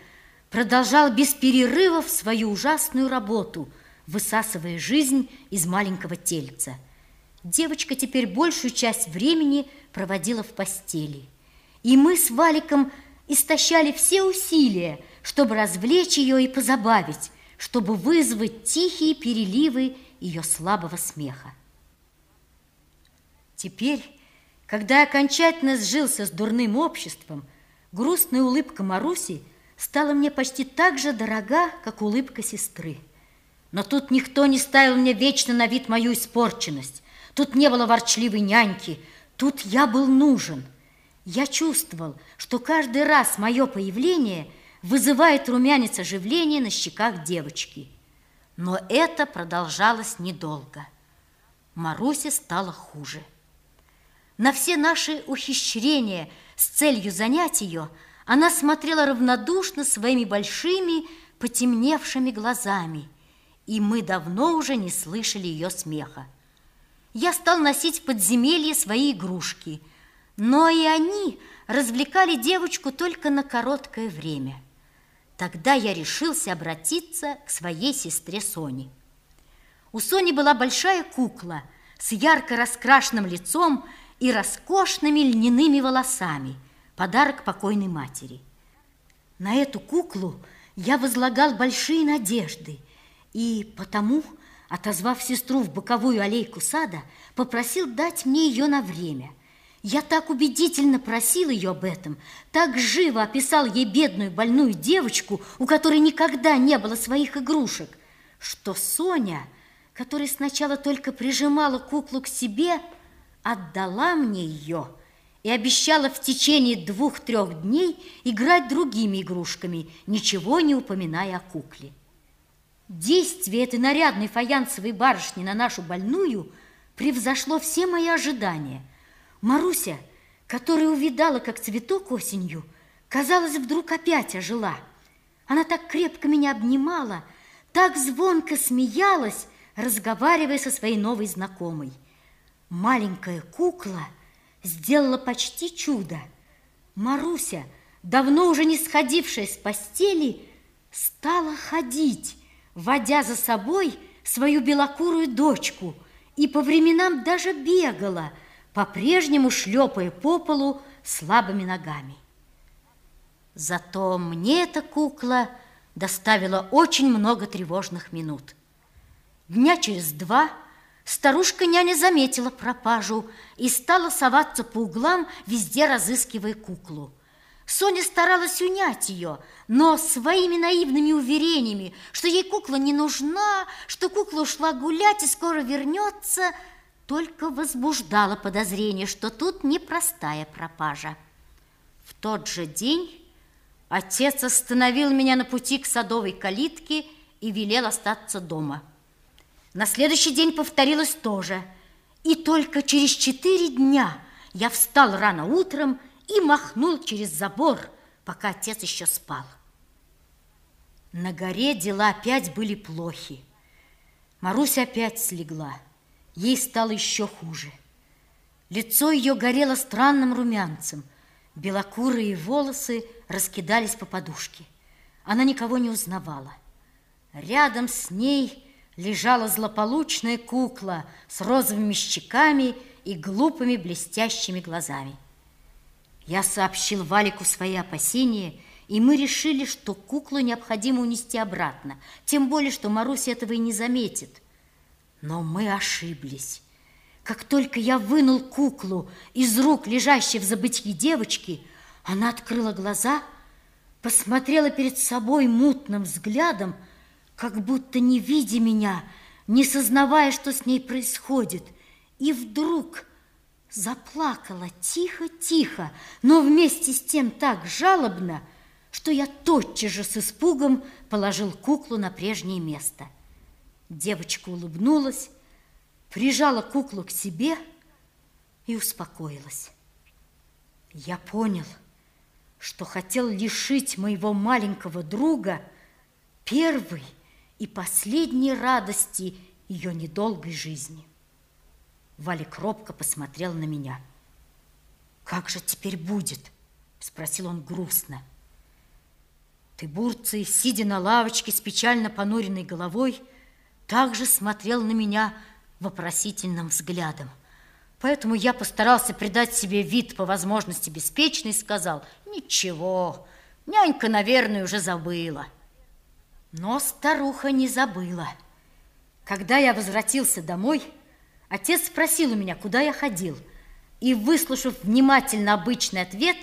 продолжал без перерывов свою ужасную работу, высасывая жизнь из маленького тельца. Девочка теперь большую часть времени проводила в постели. И мы с Валиком истощали все усилия, чтобы развлечь ее и позабавить, чтобы вызвать тихие переливы ее слабого смеха. Теперь, когда окончательно сжился с дурным обществом, грустная улыбка Маруси стала мне почти так же дорога, как улыбка сестры. Но тут никто не ставил мне вечно на вид мою испорченность. Тут не было ворчливой няньки. Тут я был нужен. Я чувствовал, что каждый раз мое появление – вызывает румянец оживления на щеках девочки. Но это продолжалось недолго. Марусе стало хуже. На все наши ухищрения с целью занять ее она смотрела равнодушно своими большими потемневшими глазами, и мы давно уже не слышали ее смеха. Я стал носить в подземелье свои игрушки, но и они развлекали девочку только на короткое время. Тогда я решился обратиться к своей сестре Соне. У Сони была большая кукла с ярко раскрашенным лицом и роскошными льняными волосами, подарок покойной матери. На эту куклу я возлагал большие надежды, и потому, отозвав сестру в боковую аллейку сада, попросил дать мне ее на время. Я так убедительно просил ее об этом, так живо описал ей бедную больную девочку, у которой никогда не было своих игрушек, что Соня – которая сначала только прижимала куклу к себе, отдала мне ее и обещала в течение двух-трех дней играть другими игрушками, ничего не упоминая о кукле. Действие этой нарядной фаянсовой барышни на нашу больную превзошло все мои ожидания. Маруся, которая увидала, как цветок осенью, казалось, вдруг опять ожила. Она так крепко меня обнимала, так звонко смеялась, разговаривая со своей новой знакомой. Маленькая кукла сделала почти чудо. Маруся, давно уже не сходившая с постели, стала ходить, водя за собой свою белокурую дочку и по временам даже бегала, по-прежнему шлепая по полу слабыми ногами. Зато мне эта кукла доставила очень много тревожных минут – Дня через два старушка-няня заметила пропажу и стала соваться по углам, везде разыскивая куклу. Соня старалась унять ее, но своими наивными уверениями, что ей кукла не нужна, что кукла ушла гулять и скоро вернется, только возбуждала подозрение, что тут непростая пропажа. В тот же день отец остановил меня на пути к садовой калитке и велел остаться дома. На следующий день повторилось то же. И только через четыре дня я встал рано утром и махнул через забор, пока отец еще спал. На горе дела опять были плохи. Маруся опять слегла. Ей стало еще хуже. Лицо ее горело странным румянцем. Белокурые волосы раскидались по подушке. Она никого не узнавала. Рядом с ней лежала злополучная кукла с розовыми щеками и глупыми блестящими глазами. Я сообщил Валику свои опасения, и мы решили, что куклу необходимо унести обратно, тем более, что Маруся этого и не заметит. Но мы ошиблись. Как только я вынул куклу из рук лежащей в забытье девочки, она открыла глаза, посмотрела перед собой мутным взглядом, как будто не видя меня, не сознавая, что с ней происходит, и вдруг заплакала тихо-тихо, но вместе с тем так жалобно, что я тотчас же с испугом положил куклу на прежнее место. Девочка улыбнулась, прижала куклу к себе и успокоилась. Я понял, что хотел лишить моего маленького друга первый и последней радости ее недолгой жизни. Валик робко посмотрел на меня. «Как же теперь будет?» – спросил он грустно. Тыбурций, сидя на лавочке с печально понуренной головой, также смотрел на меня вопросительным взглядом. Поэтому я постарался придать себе вид по возможности беспечный сказал, «Ничего, нянька, наверное, уже забыла». Но старуха не забыла. Когда я возвратился домой, отец спросил у меня, куда я ходил, и, выслушав внимательно обычный ответ,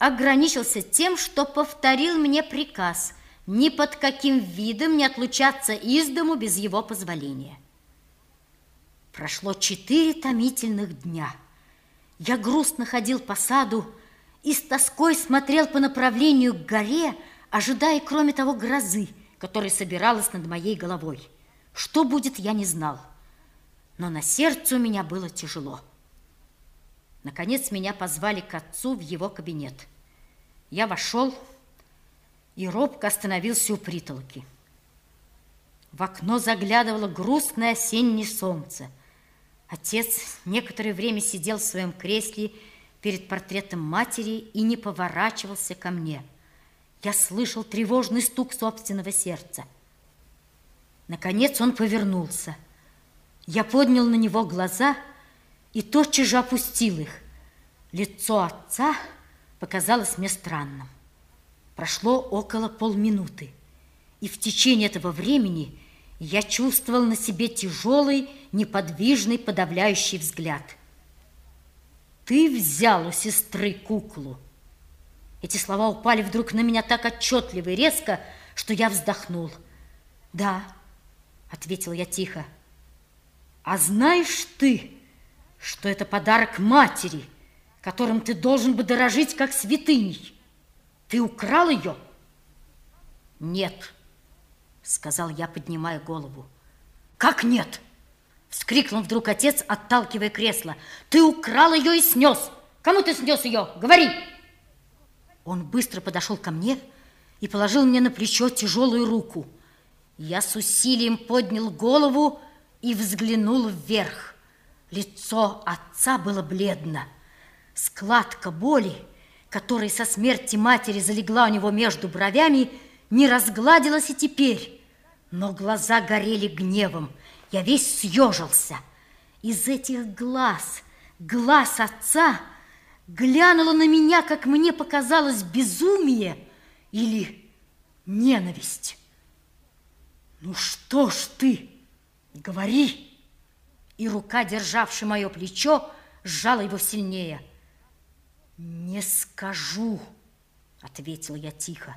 ограничился тем, что повторил мне приказ ни под каким видом не отлучаться из дому без его позволения. Прошло четыре томительных дня. Я грустно ходил по саду и с тоской смотрел по направлению к горе, ожидая, кроме того, грозы – которая собиралась над моей головой. Что будет, я не знал. но на сердце у меня было тяжело. Наконец меня позвали к отцу в его кабинет. Я вошел и робко остановился у притолки. В окно заглядывало грустное осеннее солнце. Отец некоторое время сидел в своем кресле перед портретом матери и не поворачивался ко мне. Я слышал тревожный стук собственного сердца. Наконец он повернулся. Я поднял на него глаза и тотчас же опустил их. Лицо отца показалось мне странным. Прошло около полминуты, и в течение этого времени я чувствовал на себе тяжелый, неподвижный, подавляющий взгляд. «Ты взял у сестры куклу!» Эти слова упали вдруг на меня так отчетливо и резко, что я вздохнул. «Да», — ответил я тихо, — а знаешь ты, что это подарок матери, которым ты должен бы дорожить как святыней? Ты украл ее? Нет, сказал я, поднимая голову. Как нет? Вскрикнул вдруг отец, отталкивая кресло. Ты украл ее и снес. Кому ты снес ее? Говори! Он быстро подошел ко мне и положил мне на плечо тяжелую руку. Я с усилием поднял голову и взглянул вверх. Лицо отца было бледно. Складка боли, которая со смерти матери залегла у него между бровями, не разгладилась и теперь, но глаза горели гневом. Я весь съежился. Из этих глаз, глаз отца, глянуло на меня, как мне показалось, безумие или ненависть. Ну что ж ты, Говори! И рука, державшая мое плечо, сжала его сильнее. Не скажу, ответил я тихо.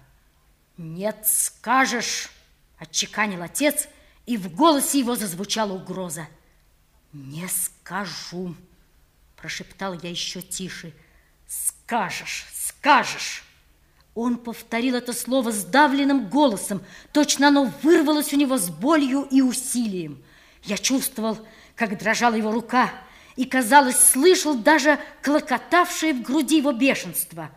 Нет, скажешь, отчеканил отец, и в голосе его зазвучала угроза. Не скажу, прошептал я еще тише. Скажешь, скажешь. Он повторил это слово сдавленным голосом. Точно оно вырвалось у него с болью и усилием. Я чувствовал, как дрожала его рука, и, казалось, слышал даже клокотавшее в груди его бешенство.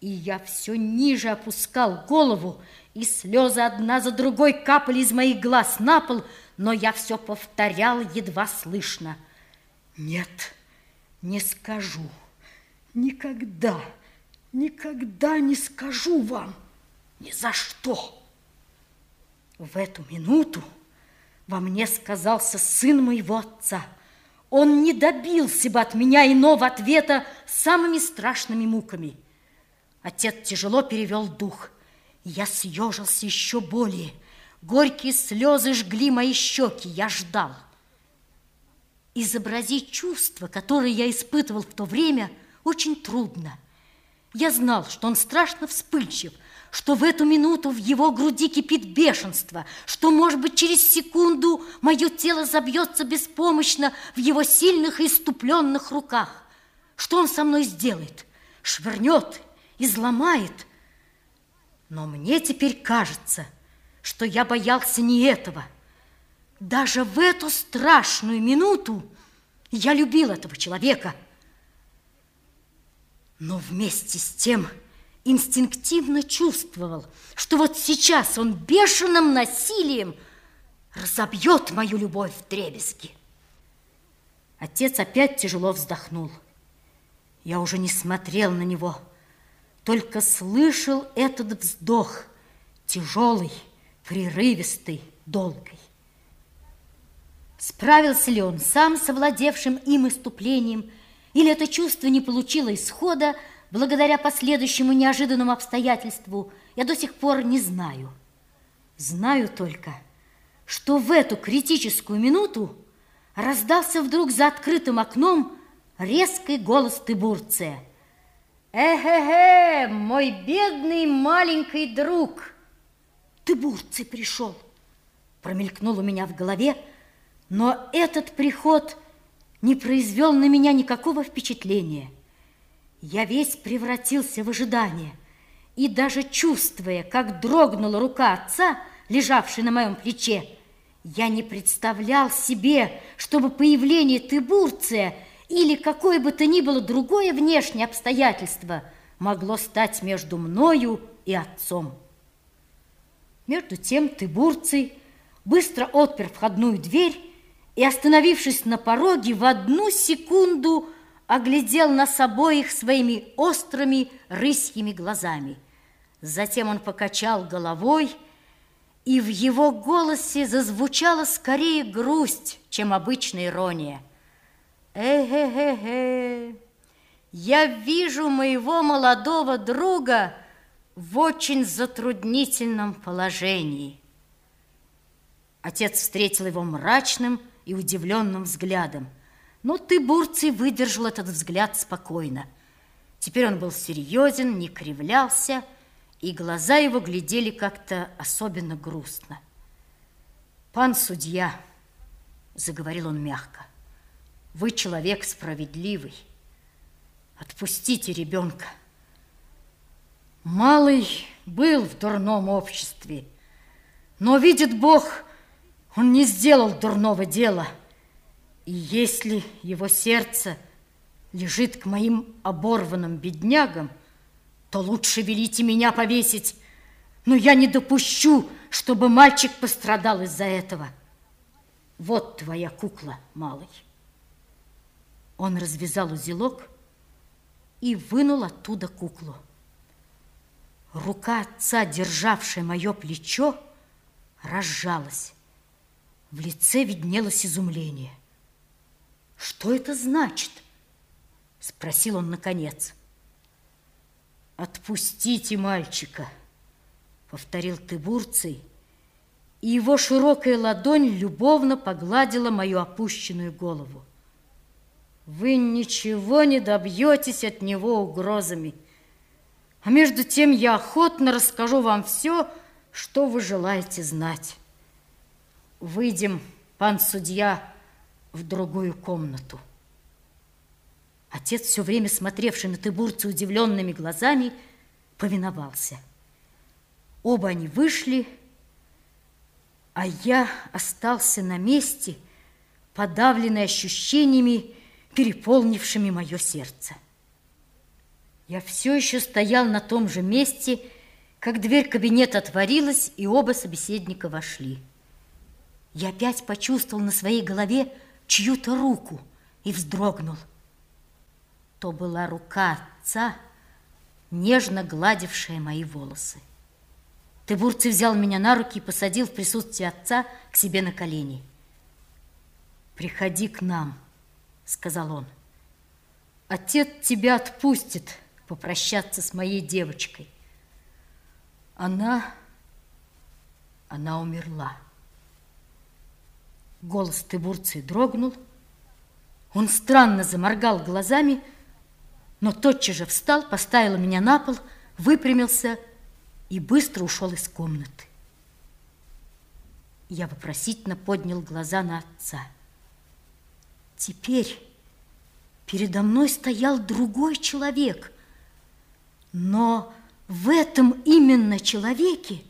И я все ниже опускал голову, и слезы одна за другой капали из моих глаз на пол, но я все повторял едва слышно. Нет, не скажу, никогда никогда не скажу вам ни за что. В эту минуту во мне сказался сын моего отца. Он не добился бы от меня иного ответа самыми страшными муками. Отец тяжело перевел дух. Я съежился еще более. Горькие слезы жгли мои щеки. Я ждал. Изобразить чувства, которые я испытывал в то время, очень трудно – я знал, что он страшно вспыльчив, что в эту минуту в его груди кипит бешенство, что, может быть, через секунду мое тело забьется беспомощно в его сильных и иступленных руках. Что он со мной сделает? Швырнет, изломает. Но мне теперь кажется, что я боялся не этого. Даже в эту страшную минуту я любил этого человека – но вместе с тем инстинктивно чувствовал, что вот сейчас он бешеным насилием разобьет мою любовь в дребезги. Отец опять тяжело вздохнул. Я уже не смотрел на него, только слышал этот вздох, тяжелый, прерывистый, долгий. Справился ли он сам с овладевшим им иступлением – или это чувство не получило исхода благодаря последующему неожиданному обстоятельству, я до сих пор не знаю. Знаю только, что в эту критическую минуту раздался вдруг за открытым окном резкий голос Тыбурция. «Эхе-хе, мой бедный маленький друг!» Тыбурций пришел. Промелькнул у меня в голове, но этот приход – не произвел на меня никакого впечатления. Я весь превратился в ожидание, и даже чувствуя, как дрогнула рука отца, лежавшая на моем плече, Я не представлял себе, чтобы появление Тыбурция или какое бы то ни было другое внешнее обстоятельство могло стать между мною и отцом. Между тем Тыбурций быстро отпер входную дверь и, остановившись на пороге, в одну секунду оглядел нас обоих своими острыми рысьими глазами. Затем он покачал головой, и в его голосе зазвучала скорее грусть, чем обычная ирония. «Э-э-э-э, я вижу моего молодого друга в очень затруднительном положении». Отец встретил его мрачным и удивленным взглядом. Но ты, Бурций, выдержал этот взгляд спокойно. Теперь он был серьезен, не кривлялся, и глаза его глядели как-то особенно грустно. «Пан судья», — заговорил он мягко, — «вы человек справедливый. Отпустите ребенка. Малый был в дурном обществе, но, видит Бог, он не сделал дурного дела». И если его сердце лежит к моим оборванным беднягам, то лучше велите меня повесить, но я не допущу, чтобы мальчик пострадал из-за этого. Вот твоя кукла, малый. Он развязал узелок и вынул оттуда куклу. Рука отца, державшая мое плечо, разжалась. В лице виднелось изумление – что это значит? Спросил он наконец. Отпустите мальчика, повторил Тыбурций, и его широкая ладонь любовно погладила мою опущенную голову. Вы ничего не добьетесь от него угрозами. А между тем я охотно расскажу вам все, что вы желаете знать. Выйдем, пан судья, в другую комнату. Отец, все время смотревший на Тыбурца удивленными глазами, повиновался. Оба они вышли, а я остался на месте, подавленный ощущениями, переполнившими мое сердце. Я все еще стоял на том же месте, как дверь кабинета отворилась, и оба собеседника вошли. Я опять почувствовал на своей голове чью-то руку и вздрогнул. То была рука отца, нежно гладившая мои волосы. Тыбурций взял меня на руки и посадил в присутствии отца к себе на колени. «Приходи к нам», — сказал он. «Отец тебя отпустит попрощаться с моей девочкой. Она... она умерла». Голос Тыбурции дрогнул. Он странно заморгал глазами, но тотчас же встал, поставил меня на пол, выпрямился и быстро ушел из комнаты. Я вопросительно поднял глаза на отца. Теперь передо мной стоял другой человек, но в этом именно человеке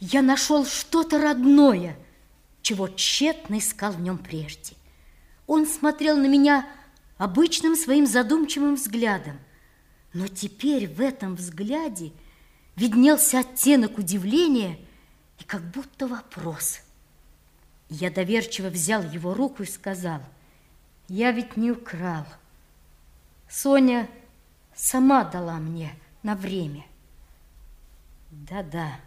я нашел что-то родное – чего тщетно искал в нем прежде. Он смотрел на меня обычным своим задумчивым взглядом, но теперь в этом взгляде виднелся оттенок удивления и как будто вопрос. Я доверчиво взял его руку и сказал, я ведь не украл. Соня сама дала мне на время. Да-да,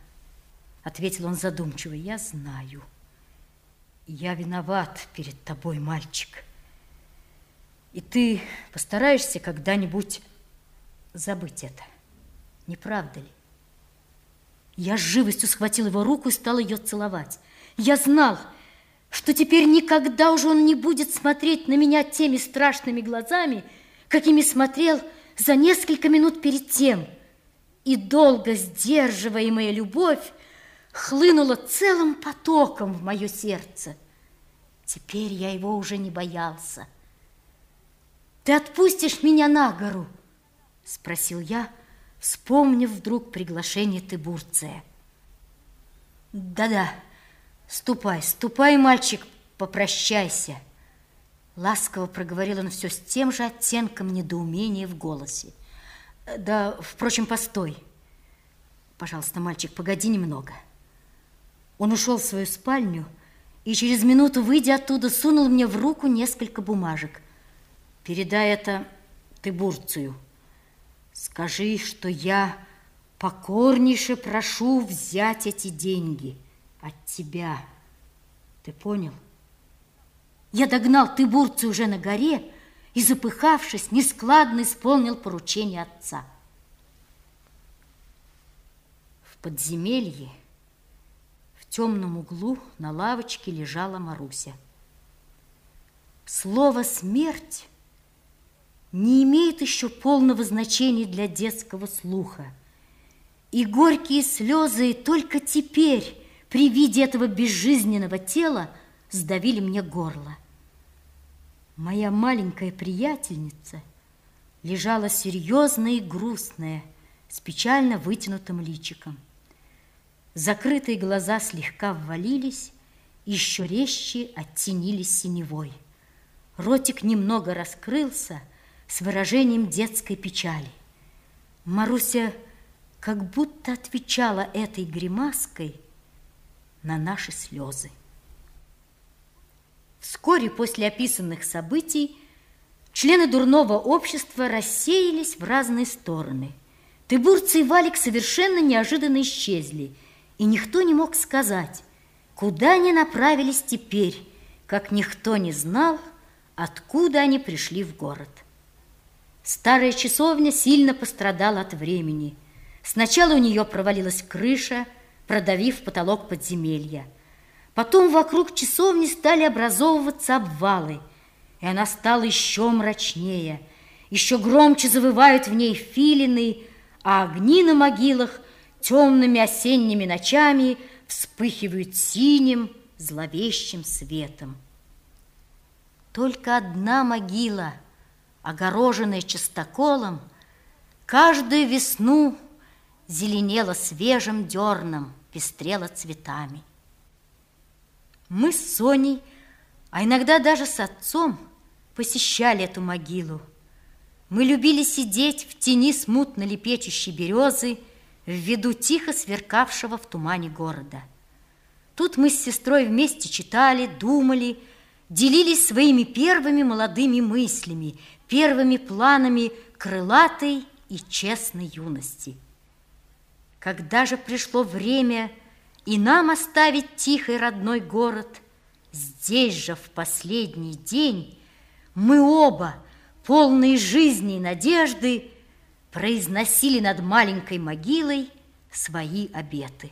ответил он задумчиво, я знаю. Я виноват перед тобой, мальчик. И ты постараешься когда-нибудь забыть это. Не правда ли? Я с живостью схватил его руку и стал ее целовать. Я знал, что теперь никогда уже он не будет смотреть на меня теми страшными глазами, какими смотрел за несколько минут перед тем. И долго сдерживаемая любовь хлынула целым потоком в мое сердце. Теперь я его уже не боялся. «Ты отпустишь меня на гору?» – спросил я, вспомнив вдруг приглашение Тыбурция. «Да-да, Ступай, ступай, мальчик, попрощайся. Ласково проговорил он все с тем же оттенком недоумения в голосе. Да, впрочем, постой. Пожалуйста, мальчик, погоди немного. Он ушел в свою спальню и через минуту, выйдя оттуда, сунул мне в руку несколько бумажек. Передай это Тыбурцию. Скажи, что я покорнейше прошу взять эти деньги от тебя. Ты понял? Я догнал Тыбурцию уже на горе и, запыхавшись, нескладно исполнил поручение отца. В подземелье, темном углу на лавочке лежала Маруся. Слово «смерть» не имеет еще полного значения для детского слуха. И горькие слезы только теперь при виде этого безжизненного тела сдавили мне горло. Моя маленькая приятельница лежала серьезная и грустная, с печально вытянутым личиком. Закрытые глаза слегка ввалились, еще резче оттенились синевой. Ротик немного раскрылся с выражением детской печали. Маруся как будто отвечала этой гримаской на наши слезы. Вскоре после описанных событий члены дурного общества рассеялись в разные стороны. Тыбурцы и Валик совершенно неожиданно исчезли, и никто не мог сказать, куда они направились теперь, как никто не знал, откуда они пришли в город. Старая часовня сильно пострадала от времени. Сначала у нее провалилась крыша, продавив потолок подземелья – Потом вокруг часовни стали образовываться обвалы, и она стала еще мрачнее. Еще громче завывают в ней филины, а огни на могилах темными осенними ночами вспыхивают синим, зловещим светом. Только одна могила, огороженная частоколом, каждую весну зеленела свежим дерном, пестрела цветами. Мы с Соней, а иногда даже с отцом, посещали эту могилу. Мы любили сидеть в тени смутно лепечущей березы в виду тихо сверкавшего в тумане города. Тут мы с сестрой вместе читали, думали, делились своими первыми молодыми мыслями, первыми планами крылатой и честной юности. Когда же пришло время и нам оставить тихий родной город. Здесь же в последний день мы оба, полные жизни и надежды, произносили над маленькой могилой свои обеты.